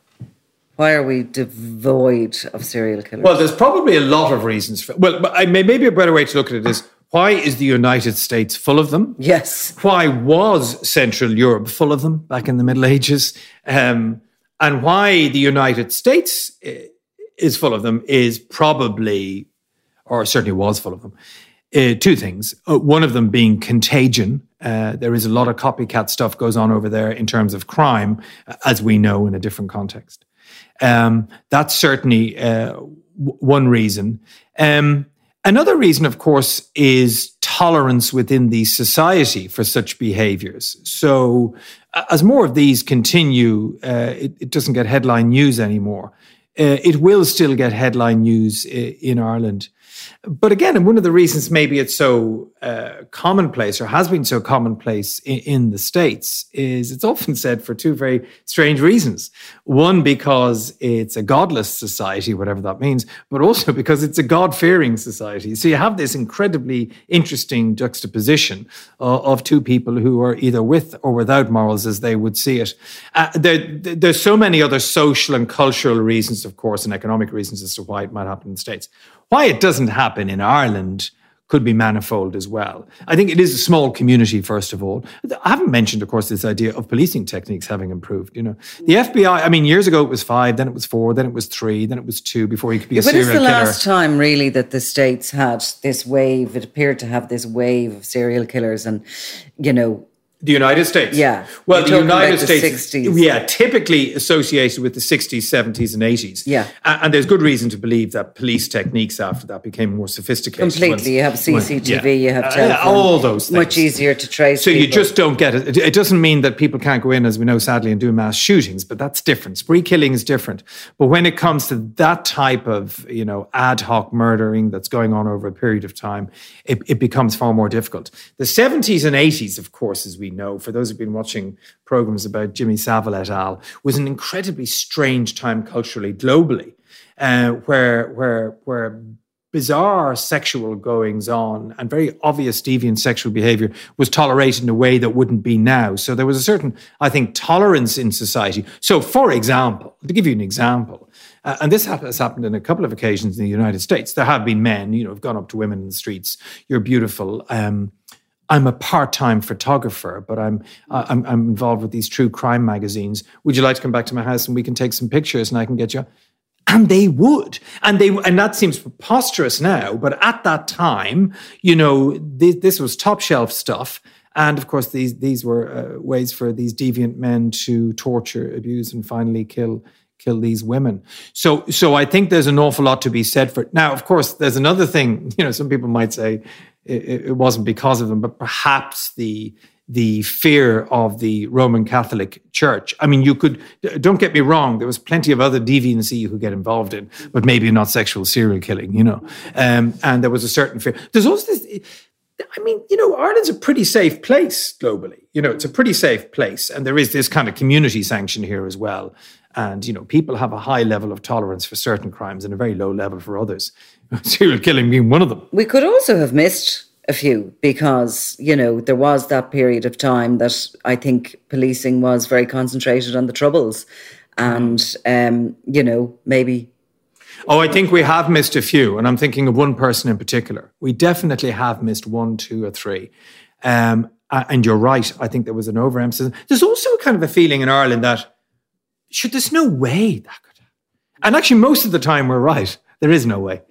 [SPEAKER 6] Why are we devoid of serial killers?
[SPEAKER 5] Well, there's probably a lot of reasons for. Well, I may, maybe a better way to look at it is why is the United States full of them?
[SPEAKER 6] Yes.
[SPEAKER 5] Why was Central Europe full of them back in the Middle Ages? Um, and why the United States eh, is full of them is probably, or certainly was full of them, uh, two things. Uh, one of them being contagion. Uh, there is a lot of copycat stuff goes on over there in terms of crime, as we know in a different context. Um, that's certainly uh, w- one reason. Um, another reason, of course, is tolerance within the society for such behaviors. So, as more of these continue, uh, it, it, doesn't get headline news anymore. Uh, it will still get headline news in Ireland. But again, and one of the reasons maybe it's so uh, commonplace or has been so commonplace in, in, the States is it's often said for two very strange reasons. One, because it's a godless society, whatever that means, but also because it's a God fearing society. So you have this incredibly interesting juxtaposition uh, of two people who are either with or without morals as they would see it. Uh, there, there's so many other social and cultural reasons, of course, and economic reasons as to why it might happen in the States. Why it doesn't happen in Ireland could be manifold as well. I think it is a small community, first of all. I haven't mentioned, of course, this idea of policing techniques having improved. You know, the FBI, I mean, years ago it was five, then it was four, then it was three, then it was two before you could be a
[SPEAKER 6] but
[SPEAKER 5] serial killer.
[SPEAKER 6] When is the last time, really, that the States had this wave? It appeared to have this wave of serial killers and, you know,
[SPEAKER 5] the United States.
[SPEAKER 6] Yeah.
[SPEAKER 5] Well, the United States.
[SPEAKER 6] The 60s.
[SPEAKER 5] Yeah, typically associated with the 60s, 70s, and 80s.
[SPEAKER 6] Yeah.
[SPEAKER 5] And, and, there's good reason to believe that police techniques after that became more sophisticated.
[SPEAKER 6] Completely.
[SPEAKER 5] Once,
[SPEAKER 6] you have CCTV,
[SPEAKER 5] when, yeah.
[SPEAKER 6] you have
[SPEAKER 5] uh,
[SPEAKER 6] telephone.
[SPEAKER 5] Uh, all those things.
[SPEAKER 6] Much easier to trace.
[SPEAKER 5] So
[SPEAKER 6] people.
[SPEAKER 5] you just don't get it. It doesn't mean that people can't go in, as we know, sadly, and do mass shootings, but that's different. Spree killing is different. But when it comes to that type of, you know, ad hoc murdering that's going on over a period of time, it, it becomes far more difficult. The 70s and 80s, of course, as we know, for those who've been watching programs about Jimmy Savile et al., was an incredibly strange time culturally, globally, uh, where where where bizarre sexual goings on and very obvious deviant sexual behavior was tolerated in a way that wouldn't be now. So there was a certain, I think, tolerance in society. So, for example, to give you an example, uh, and this has happened in a couple of occasions in the United States. There have been men, you know, have gone up to women in the streets. You're beautiful. Um, I'm a part-time photographer, but I'm, uh, I'm, I'm involved with these true crime magazines. Would you like to come back to my house and we can take some pictures and I can get you? And they would, and they and that seems preposterous now, but at that time, you know, this, this was top shelf stuff. And of course, these these were uh, ways for these deviant men to torture, abuse, and finally kill kill these women. So so I think there's an awful lot to be said for it. Now, of course, there's another thing. You know, some people might say it, it wasn't because of them, but perhaps the the fear of the Roman Catholic Church. I mean, you could, don't get me wrong, there was plenty of other deviancy you could get involved in, but maybe not sexual serial killing, you know. Um, and there was a certain fear. There's also this, I mean, you know, Ireland's a pretty safe place globally. You know, it's a pretty safe place. And there is this kind of community sanction here as well. And, you know, people have a high level of tolerance for certain crimes and a very low level for others. serial killing being one of them.
[SPEAKER 6] We could also have missed a few because, you know, there was that period of time that I think policing was very concentrated on the troubles. And, um, you know, maybe.
[SPEAKER 5] Oh, I think we have missed a few. And I'm thinking of one person in particular. We definitely have missed one, two, or three. Um, and you're right. I think there was an overemphasis. There's also a kind of a feeling in Ireland that, should there's no way that could happen. And actually, most of the time, we're right. There is no way.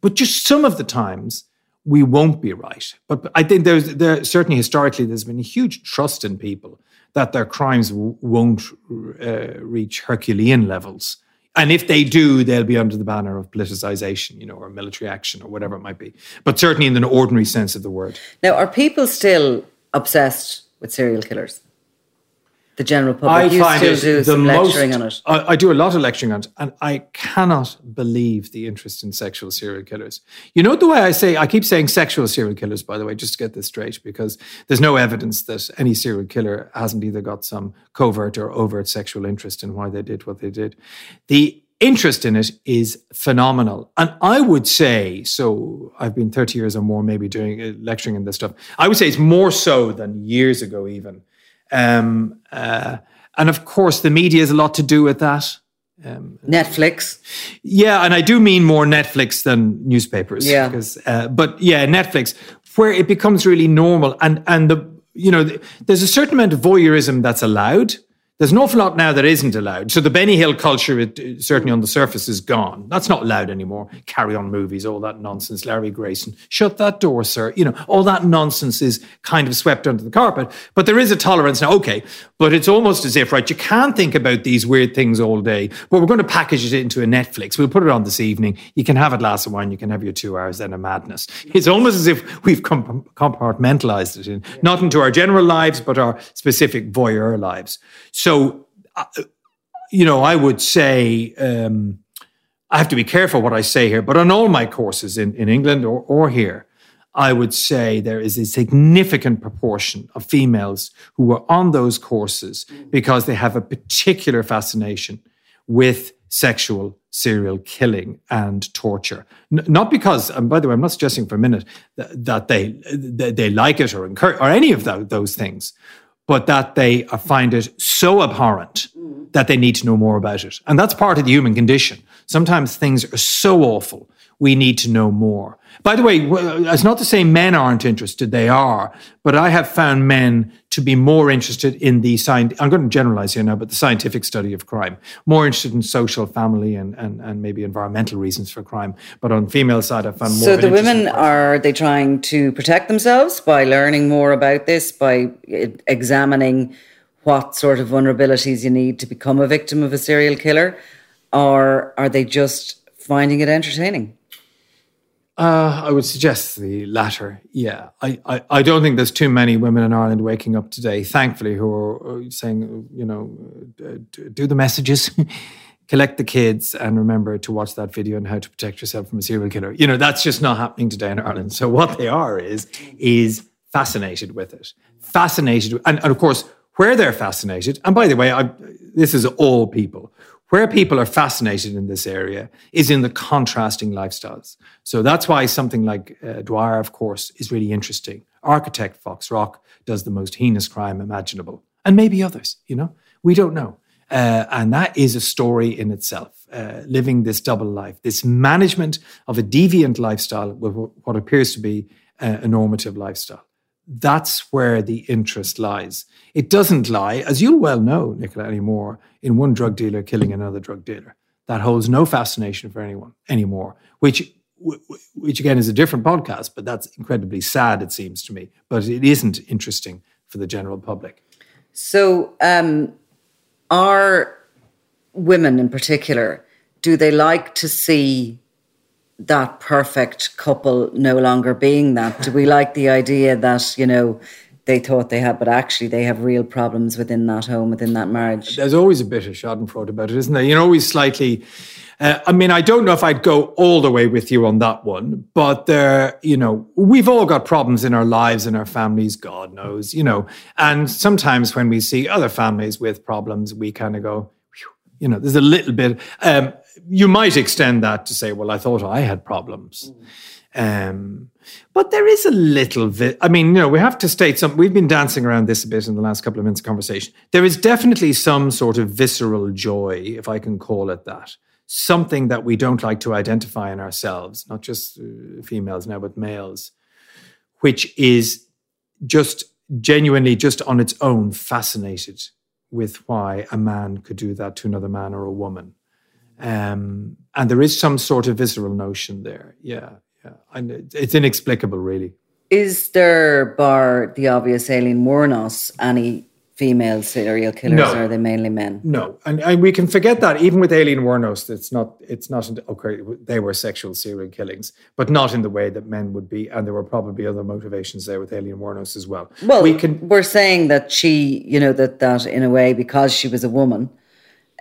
[SPEAKER 5] But just some of the times we won't be right. But I think there's there certainly historically there's been a huge trust in people that their crimes w- won't uh, reach Herculean levels. And if they do, they'll be under the banner of politicization, you know, or military action or whatever it might be. But certainly in the ordinary sense of the word.
[SPEAKER 6] Now, are people still obsessed with serial killers? The general public.
[SPEAKER 5] I
[SPEAKER 6] you
[SPEAKER 5] find
[SPEAKER 6] still do some
[SPEAKER 5] most,
[SPEAKER 6] lecturing on it.
[SPEAKER 5] I, I do a lot of lecturing on it, and I cannot believe the interest in sexual serial killers. You know the way I say, I keep saying sexual serial killers, by the way, just to get this straight, because there's no evidence that any serial killer hasn't either got some covert or overt sexual interest in why they did what they did. The interest in it is phenomenal. And I would say, so I've been 30 years or more maybe doing uh, lecturing in this stuff. I would say it's more so than years ago, even. Um, uh, and of course, the media has a lot to do with that. Um,
[SPEAKER 6] Netflix.
[SPEAKER 5] Yeah, and I do mean more Netflix than newspapers.
[SPEAKER 6] Yeah.
[SPEAKER 5] Because, uh, but yeah, Netflix, where it becomes really normal, and and the you know, there's a certain amount of voyeurism that's allowed. There's an awful lot now that isn't allowed. So the Benny Hill culture, it, certainly on the surface, is gone. That's not allowed anymore. Carry on movies, all that nonsense. Larry Grayson, shut that door, sir. You know, all that nonsense is kind of swept under the carpet. But there is a tolerance now. Okay, but it's almost as if, right, you can't think about these weird things all day. But we're going to package it into a Netflix. We'll put it on this evening. You can have a glass of wine. You can have your two hours. Then a madness. It's almost as if we've com- compartmentalized it in not into our general lives, but our specific voyeur lives. Uh, you know, I would say um, I have to be careful what I say here, but on all my courses in, in England or, or here, I would say there is a significant proportion of females who are on those courses because they have a particular fascination with sexual serial killing and torture. N- not because, and by the way, I'm not suggesting for a minute that, that they, they, they like it or encourage or any of tho- those things, but that they find it so abhorrent mm. that they need to know more about it. And that's part of the human condition. Sometimes things are so awful, we need to know more. By the way, it's not to say men aren't interested, they are, but I have found men to be more interested in the science. I'm going to generalize here now, but the scientific study of crime, more interested in social, family, and, and, and maybe environmental reasons for crime. But on the female side, I found more.
[SPEAKER 6] So the women are they trying to protect themselves by learning more about this, by eh, examining what sort of vulnerabilities you need to become a victim of a serial killer, or are they just finding it entertaining?
[SPEAKER 5] Uh, I would suggest the latter. Yeah, I, I, I, don't think there's too many women in Ireland waking up today, thankfully, who are saying, you know, do the messages, collect the kids, and remember to watch that video on how to protect yourself from a serial killer. You know, that's just not happening today in Ireland. So what they are is is fascinated with it, fascinated, and, and of course, where they're fascinated. And by the way, I, this is all people where people are fascinated in this area is in the contrasting lifestyles. So that's why something like uh, Dwyer, of course, is really interesting. Architect Foxrock does the most heinous crime imaginable, and maybe others, you know? We don't know. Uh, and that is a story in itself, uh, living this double life, this management of a deviant lifestyle with what appears to be a normative lifestyle. That's where the interest lies. It doesn't lie, as you'll well know, Nicola, anymore, in one drug dealer killing another drug dealer. That holds no fascination for anyone anymore, which which again is a different podcast, but that's incredibly sad, it seems to me. But it isn't interesting for the general public.
[SPEAKER 6] So, um, are women in particular, do they like to see that perfect couple no longer being that? Do we like the idea that, you know, they thought they had, but actually they have real problems within that home, within that marriage?
[SPEAKER 5] There's always a bit of schadenfreude about it, isn't there? You know, always slightly. Uh, I mean, I don't know if I'd go all the way with you on that one, but there, you know, we've all got problems in our lives and our families, God knows, you know. And sometimes when we see other families with problems, we kind of go, you know, there's a little bit. Um, you might extend that to say, well, I thought I had problems. Um, but there is a little bit. I mean, you know, we have to state some. We've been dancing around this a bit in the last couple of minutes of conversation. There is definitely some sort of visceral joy, if I can call it that, something that we don't like to identify in ourselves, not just uh, females now, but males, which is just genuinely, just on its own, fascinated with why a man could do that to another man or a woman. Um, and there is some sort of visceral notion there. Yeah, yeah. And it's inexplicable, really.
[SPEAKER 6] Is there, bar the obvious Aileen Wuornos, any female serial killers,
[SPEAKER 5] No.
[SPEAKER 6] or are they mainly men?
[SPEAKER 5] No, and, and we can forget that even with Aileen Wuornos, it's not. It's not. Okay, they were sexual serial killings, but not in the way that men would be, and there were probably other motivations there with Aileen Wuornos as well.
[SPEAKER 6] Well,
[SPEAKER 5] we can.
[SPEAKER 6] we're saying that she, you know, that that in a way because she was a woman,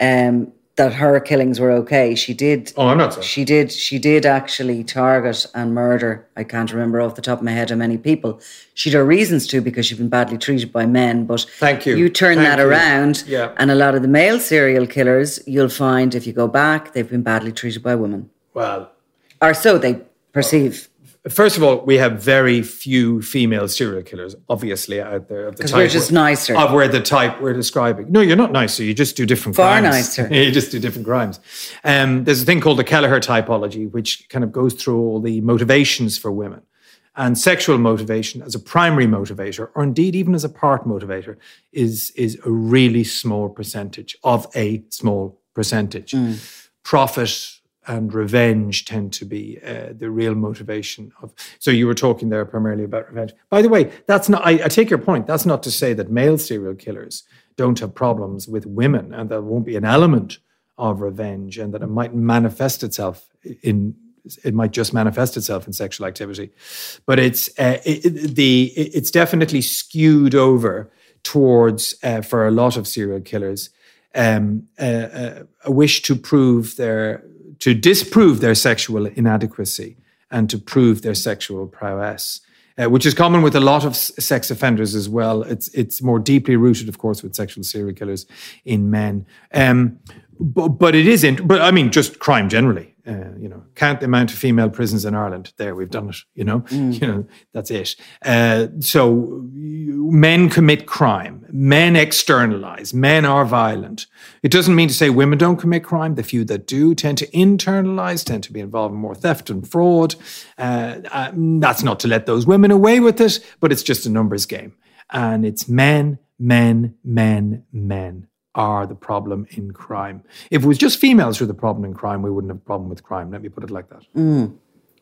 [SPEAKER 6] um, that her killings were okay. She did.
[SPEAKER 5] Oh, I'm not saying.
[SPEAKER 6] She did. She did actually target and murder. I can't remember off the top of my head how many people. She'd her reasons to because she'd been badly treated by men. But
[SPEAKER 5] Thank you.
[SPEAKER 6] You turn
[SPEAKER 5] Thank
[SPEAKER 6] that
[SPEAKER 5] you.
[SPEAKER 6] around,
[SPEAKER 5] Yeah.
[SPEAKER 6] and a lot of the male serial killers, you'll find if you go back, they've been badly treated by women,
[SPEAKER 5] Well,
[SPEAKER 6] or so they perceive.
[SPEAKER 5] First of all, we have very few female serial killers, obviously, out there of the
[SPEAKER 6] we're just
[SPEAKER 5] we're-
[SPEAKER 6] nicer.
[SPEAKER 5] Of where the type we're describing. No, you're not nicer. You just do different
[SPEAKER 6] Far
[SPEAKER 5] crimes.
[SPEAKER 6] nicer.
[SPEAKER 5] you just do different crimes. Um, there's a thing called the Kelleher typology, which kind of goes through all the motivations for women. And sexual motivation as a primary motivator, or indeed even as a part motivator, is, is a really small percentage of a small percentage. Profit and revenge tend to be uh, the real motivation of. So you were talking there primarily about revenge. By the way, that's not. I, I take your point. That's not to say that male serial killers don't have problems with women, and there won't be an element of revenge, and that it might manifest itself in. It might just manifest itself in sexual activity, but it's uh, it, the it's definitely skewed over towards uh, for a lot of serial killers um, uh, uh, a wish to prove their to disprove their sexual inadequacy and to prove their sexual prowess, uh, which is common with a lot of sex offenders as well. It's it's more deeply rooted, of course, with sexual serial killers in men. Um, but, but it is, int- but I mean, just crime generally. Uh, you know, count the amount of female prisons in Ireland. There, we've done it. You know, you know that's it. Uh, so you- men commit crime. Men externalize. Men are violent. It doesn't mean to say women don't commit crime. The few that do tend to internalize, tend to be involved in more theft and fraud. Uh, uh, that's not to let those women away with it, but it's just a numbers game. And it's men, men, men, men are the problem in crime. If it was just females who were the problem in crime, we wouldn't have a problem with crime. Let me put it like that.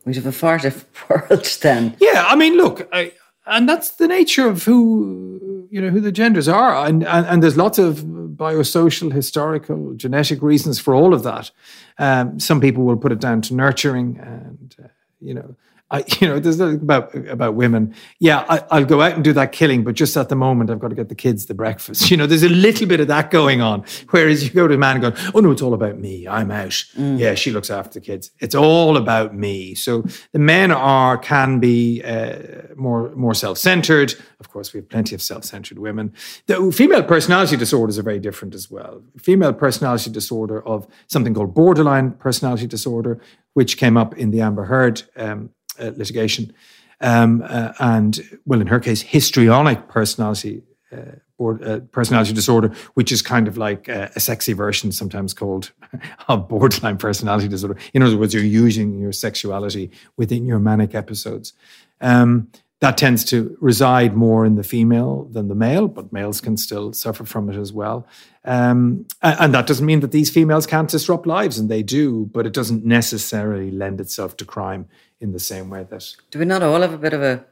[SPEAKER 6] We'd have a far different world then.
[SPEAKER 5] Yeah, I mean, look, I, and that's the nature of who you know who the genders are, and and, and there's lots of biosocial, historical, genetic reasons for all of that. Um, some people will put it down to nurturing, and uh, you know. I, you know, there's nothing about about women. Yeah, I, I'll go out and do that killing, but just at the moment, I've got to get the kids the breakfast. You know, there's a little bit of that going on. Whereas you go to a man and go, "Oh no, it's all about me. I'm out. Yeah, she looks after the kids. It's all about me." So the men are can be uh, more more self centered. Of course, we have plenty of self centered women. The female personality disorders are very different as well. Female personality disorder of something called borderline personality disorder, which came up in the Amber Heard um, uh, litigation, um, uh, and well, in her case, histrionic personality. Uh, or, uh, personality disorder, which is kind of like uh, a sexy version, sometimes called of borderline personality disorder. In other words, you're using your sexuality within your manic episodes. Um, that tends to reside more in the female than the male, but males can still suffer from it as well. Um, and that doesn't mean that these females can't disrupt lives, and they do, but it doesn't necessarily lend itself to crime in the same way that
[SPEAKER 6] Do we not all have a bit of a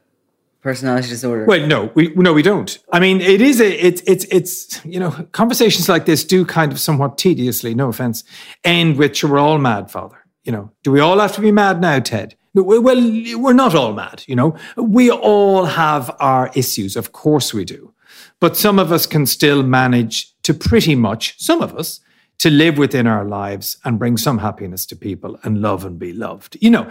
[SPEAKER 6] personality disorder?
[SPEAKER 5] well, no, we no, we don't. I mean, it is a it's it's it's you know conversations like this do kind of somewhat tediously, no offense, end with "we're all mad, Father." You know, do we all have to be mad now, Ted? Well, we're not all mad. You know, we all have our issues, of course we do, but some of us can still manage to pretty much some of us to live within our lives and bring some happiness to people and love and be loved. You know,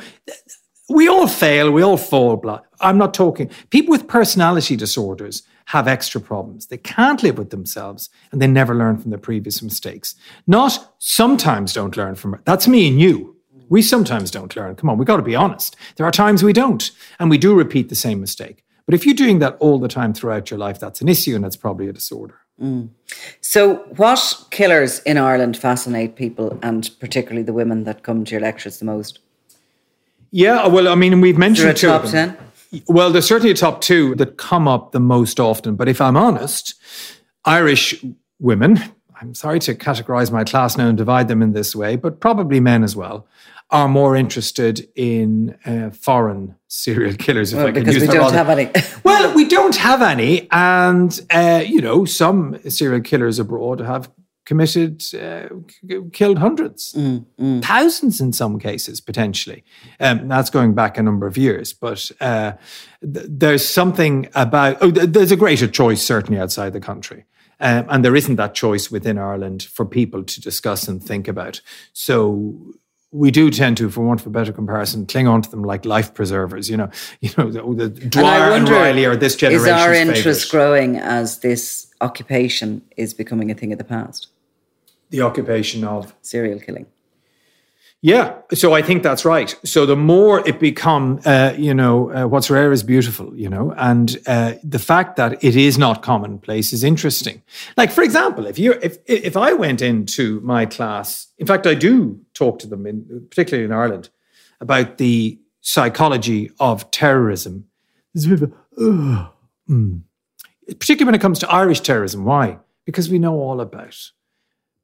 [SPEAKER 5] we all fail, we all fall. Blah. I'm not talking. People with personality disorders have extra problems. They can't live with themselves and they never learn from their previous mistakes. Not sometimes don't learn from it. That's me and you. We sometimes don't learn. Come on, we've got to be honest. There are times we don't, and we do repeat the same mistake. But if you're doing that all the time throughout your life, that's an issue and that's probably a disorder. Mm.
[SPEAKER 6] So, what killers in Ireland fascinate people, and particularly the women that come to your lectures the most?
[SPEAKER 5] Yeah, well, I mean, we've mentioned two
[SPEAKER 6] top
[SPEAKER 5] of them.
[SPEAKER 6] ten?
[SPEAKER 5] Well, there's certainly a top two that come up the most often. But if I'm honest, Irish women, I'm sorry to categorize my class now and divide them in this way, but probably men as well, are more interested in uh, foreign serial killers. If
[SPEAKER 6] Well,
[SPEAKER 5] I can use
[SPEAKER 6] we
[SPEAKER 5] that
[SPEAKER 6] don't
[SPEAKER 5] rather-
[SPEAKER 6] have any.
[SPEAKER 5] well, we don't have any. And, uh, you know, some serial killers abroad have committed, uh, killed hundreds, thousands in some cases, potentially. Um, that's going back a number of years. But uh, th- there's something about, oh, th- there's a greater choice certainly outside the country. Um, and there isn't that choice within Ireland for people to discuss and think about. So we do tend to, for want of a better comparison, cling on to them like life preservers. You know, you know, the, the Dwyer and,
[SPEAKER 6] wonder,
[SPEAKER 5] Riley are this
[SPEAKER 6] generation.
[SPEAKER 5] Is
[SPEAKER 6] our interest
[SPEAKER 5] favourite.
[SPEAKER 6] growing as this occupation is becoming a thing of the past?
[SPEAKER 5] the occupation of
[SPEAKER 6] Serial killing.
[SPEAKER 5] Yeah, so I think that's right. So the more it become, uh, you know, uh, what's rare is beautiful, you know, and uh, the fact that it is not commonplace is interesting. Like for example, if you if if I went into my class, in fact, I do talk to them, in, particularly in Ireland, about the psychology of terrorism. There's a bit of a, mm. particularly when it comes to Irish terrorism. Why? Because we know all about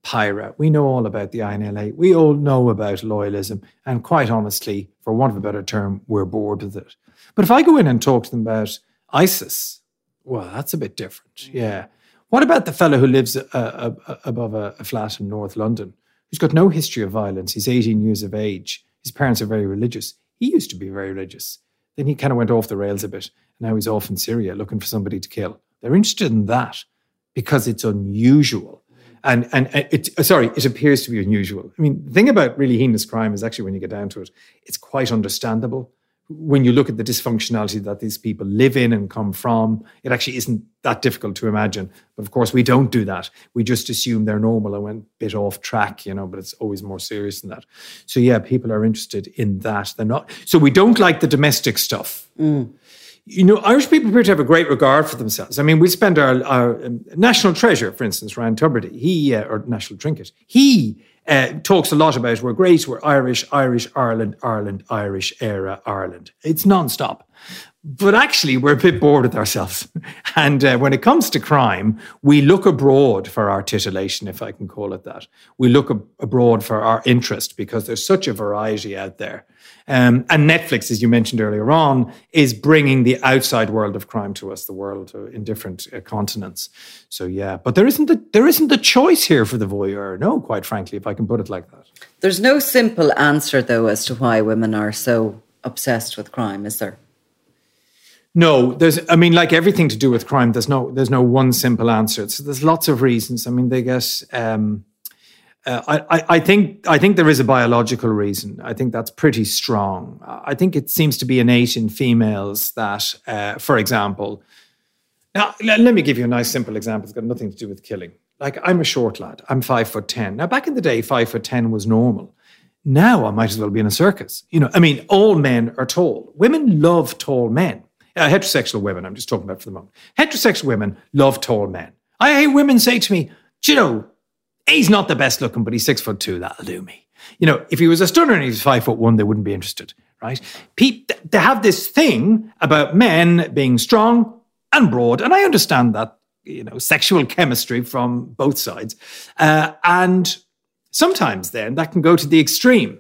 [SPEAKER 5] PIRA. We know all about the INLA. We all know about loyalism. And quite honestly, for want of a better term, we're bored with it. But if I go in and talk to them about ISIS, well, that's a bit different. Yeah. What about the fellow who lives uh, uh, above a, a flat in North London, who's got no history of violence? He's 18 years of age. His parents are very religious. He used to be very religious. Then he kind of went off the rails a bit. And now he's off in Syria looking for somebody to kill. They're interested in that because it's unusual and and uh, it uh, sorry, it appears to be unusual. I mean, the thing about really heinous crime is actually when you get down to it, it's quite understandable. When you look at the dysfunctionality that these people live in and come from, it actually isn't that difficult to imagine. But of course, we don't do that. We just assume they're normal and went a bit off track, you know, but it's always more serious than that. So, yeah, people are interested in that. They're not. So, we don't like the domestic stuff. Mm you know, Irish people appear to have a great regard for themselves. I mean, we spend our, our um, national treasure, for instance, Ryan Tubridy, he, uh, or national trinket, he uh, talks a lot about we're great, we're Irish, Irish, Ireland, Ireland, Irish, era, Ireland. It's nonstop. But actually, we're a bit bored with ourselves. And uh, when it comes to crime, we look abroad for our titillation, if I can call it that. We look ab- abroad for our interest because there's such a variety out there. Um, and Netflix, as you mentioned earlier on, is bringing the outside world of crime to us, the world uh, in different uh, continents. So yeah, but there isn't the there isn't the choice here for the voyeur. No, quite frankly, if I can put it like that.
[SPEAKER 6] There's no simple answer though as to why women are so obsessed with crime, is there?
[SPEAKER 5] No, there's. I mean, like everything to do with crime, there's no there's no one simple answer. So there's lots of reasons. I mean, they get. Um, uh, I, I think I think there is a biological reason. I think that's pretty strong. I think it seems to be innate in females that, uh, for example, now let, let me give you a nice simple example. It's got nothing to do with killing. Like I'm a short lad. I'm five foot ten. Now back in the day, five foot ten was normal. Now I might as well be in a circus. You know, I mean, all men are tall. Women love tall men. Uh, heterosexual women. I'm just talking about for the moment. Heterosexual women love tall men. I hate women say to me, you know, he's not the best looking, but he's six foot two. That'll do me. You know, if he was a stunner and he was five foot one, they wouldn't be interested, right? Pete, they have this thing about men being strong and broad, and I understand that, you know, sexual chemistry from both sides. Uh, and sometimes then that can go to the extreme.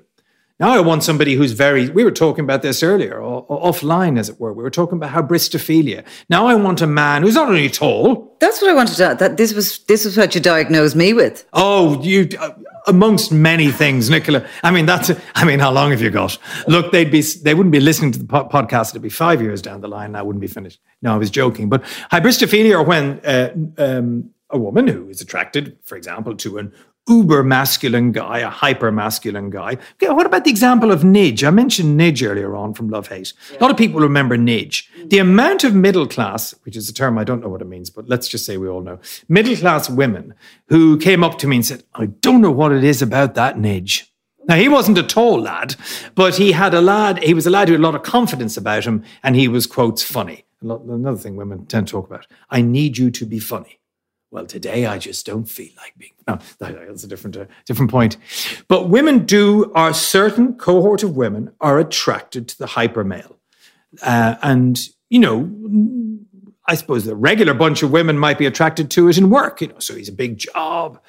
[SPEAKER 5] Now I want somebody who's very, we were talking about this earlier, or, or offline as it were. We were talking about how bristophilia. Now I want a man who's not only tall.
[SPEAKER 6] That's what I wanted to, that this was, this was what you diagnosed me with.
[SPEAKER 5] Oh, you, uh, amongst many things, Nicola. I mean, that's, I mean, how long have you got? Look, they'd be, they wouldn't be listening to the po- podcast. It'd be five years down the line. And I wouldn't be finished. No, I was joking. But hybristophilia, or when uh, um, a woman who is attracted, for example, to an uber masculine guy, a hyper masculine guy. Okay, what about the example of Nidge? I mentioned Nidge earlier on from Love Hate. Yeah. A lot of people remember Nidge. Mm. The amount of middle class, which is a term I don't know what it means, but let's just say we all know, middle class women who came up to me and said, I don't know what it is about that Nidge. Now, he wasn't a tall lad, but he had a lad, he was a lad who had a lot of confidence about him, and he was, quotes, funny. Another thing women tend to talk about. I need you to be funny well, today I just don't feel like being. No, that's a different, uh, different point. But women do, are certain cohort of women are attracted to the hyper male. Uh, and, you know, I suppose the regular bunch of women might be attracted to it in work. You know, so he's a big job.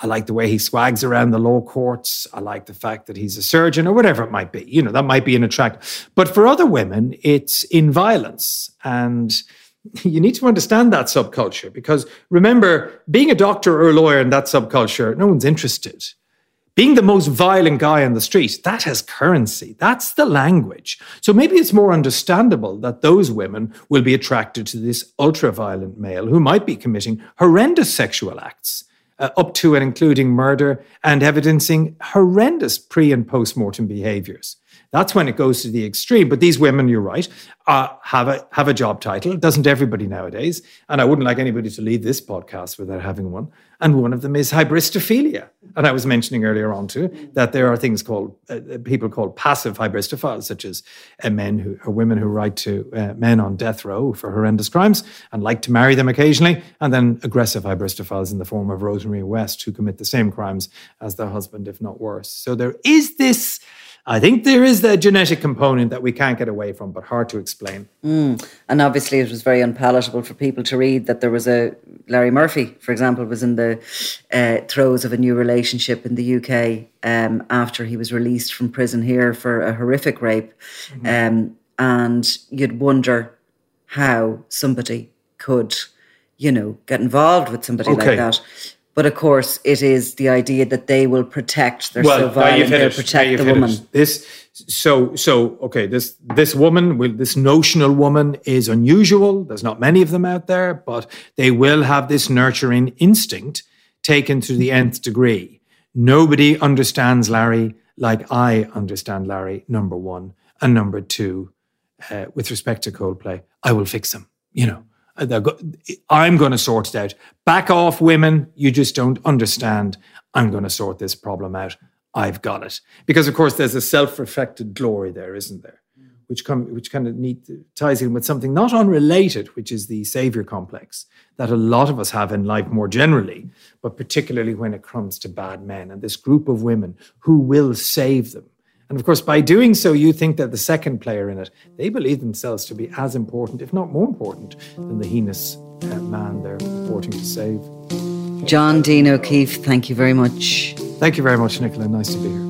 [SPEAKER 5] I like the way he swags around the law courts. I like the fact that he's a surgeon or whatever it might be. You know, that might be an attract. But for other women, it's in violence and you need to understand that subculture because remember, being a doctor or a lawyer in that subculture, no one's interested. Being the most violent guy on the street, that has currency. That's the language. So maybe it's more understandable that those women will be attracted to this ultra violent male who might be committing horrendous sexual acts. Uh, up to and including murder and evidencing horrendous pre and post mortem behaviors. That's when it goes to the extreme. But these women, you're right, uh, have a have a job title. Doesn't everybody nowadays? And I wouldn't like anybody to leave this podcast without having one. And one of them is hybristophilia. And I was mentioning earlier on too that there are things called uh, uh people called passive hybristophiles, such as uh, men who or women who write to uh, men on death row for horrendous crimes and like to marry them occasionally, and then aggressive hybristophiles in the form of Rosemary West who commit the same crimes as their husband, if not worse. So there is this I think there is the genetic component that we can't get away from, but hard to explain.
[SPEAKER 6] Mm. And obviously, it was very unpalatable for people to read that there was a Larry Murphy, for example, was in the uh, throes of a new relationship in the UK um, after he was released from prison here for a horrific rape. Mm-hmm. Um, and you'd wonder how somebody could, you know, get involved with somebody okay. like that. But of course, it is the idea that they will protect. They're well, so violent. They'll protect the woman.
[SPEAKER 5] It. This so so okay. This this woman will this notional woman is unusual. There's not many of them out there, but they will have this nurturing instinct taken to the nth degree. Nobody understands Larry like I understand Larry. Number one and number two, uh, with respect to Coldplay, I will fix him. You know Uh, I'm going to sort it out. Back off, women. You just don't understand. I'm going to sort this problem out. I've got it. Because, of course, there's a self reflected glory there, isn't there? Which, come, which kind of neat, ties in with something not unrelated, which is the savior complex that a lot of us have in life more generally, but particularly when it comes to bad men and this group of women who will save them and of course, by doing so, you think that the second player in it, they believe themselves to be as important, if not more important, than the heinous uh, man they're purporting to save.
[SPEAKER 6] John Deane O'Keeffe, thank you very much.
[SPEAKER 5] Thank you very much, Nicola. Nice to be here.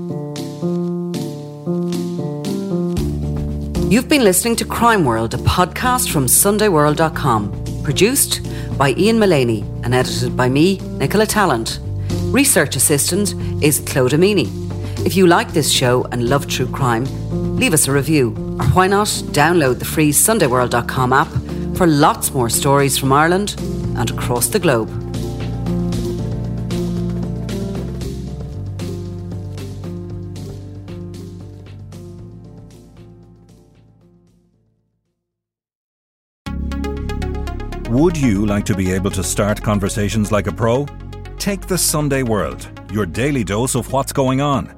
[SPEAKER 6] You've been listening to Crime World, a podcast from SundayWorld.com, produced by Ian Mullaney and edited by me, Nicola Tallant. Research assistant is Claude Amini. If you like this show and love true crime, leave us a review, or why not download the free SundayWorld.com app for lots more stories from Ireland and across the globe.
[SPEAKER 7] Would you like to be able to start conversations like a pro? Take the Sunday World, your daily dose of what's going on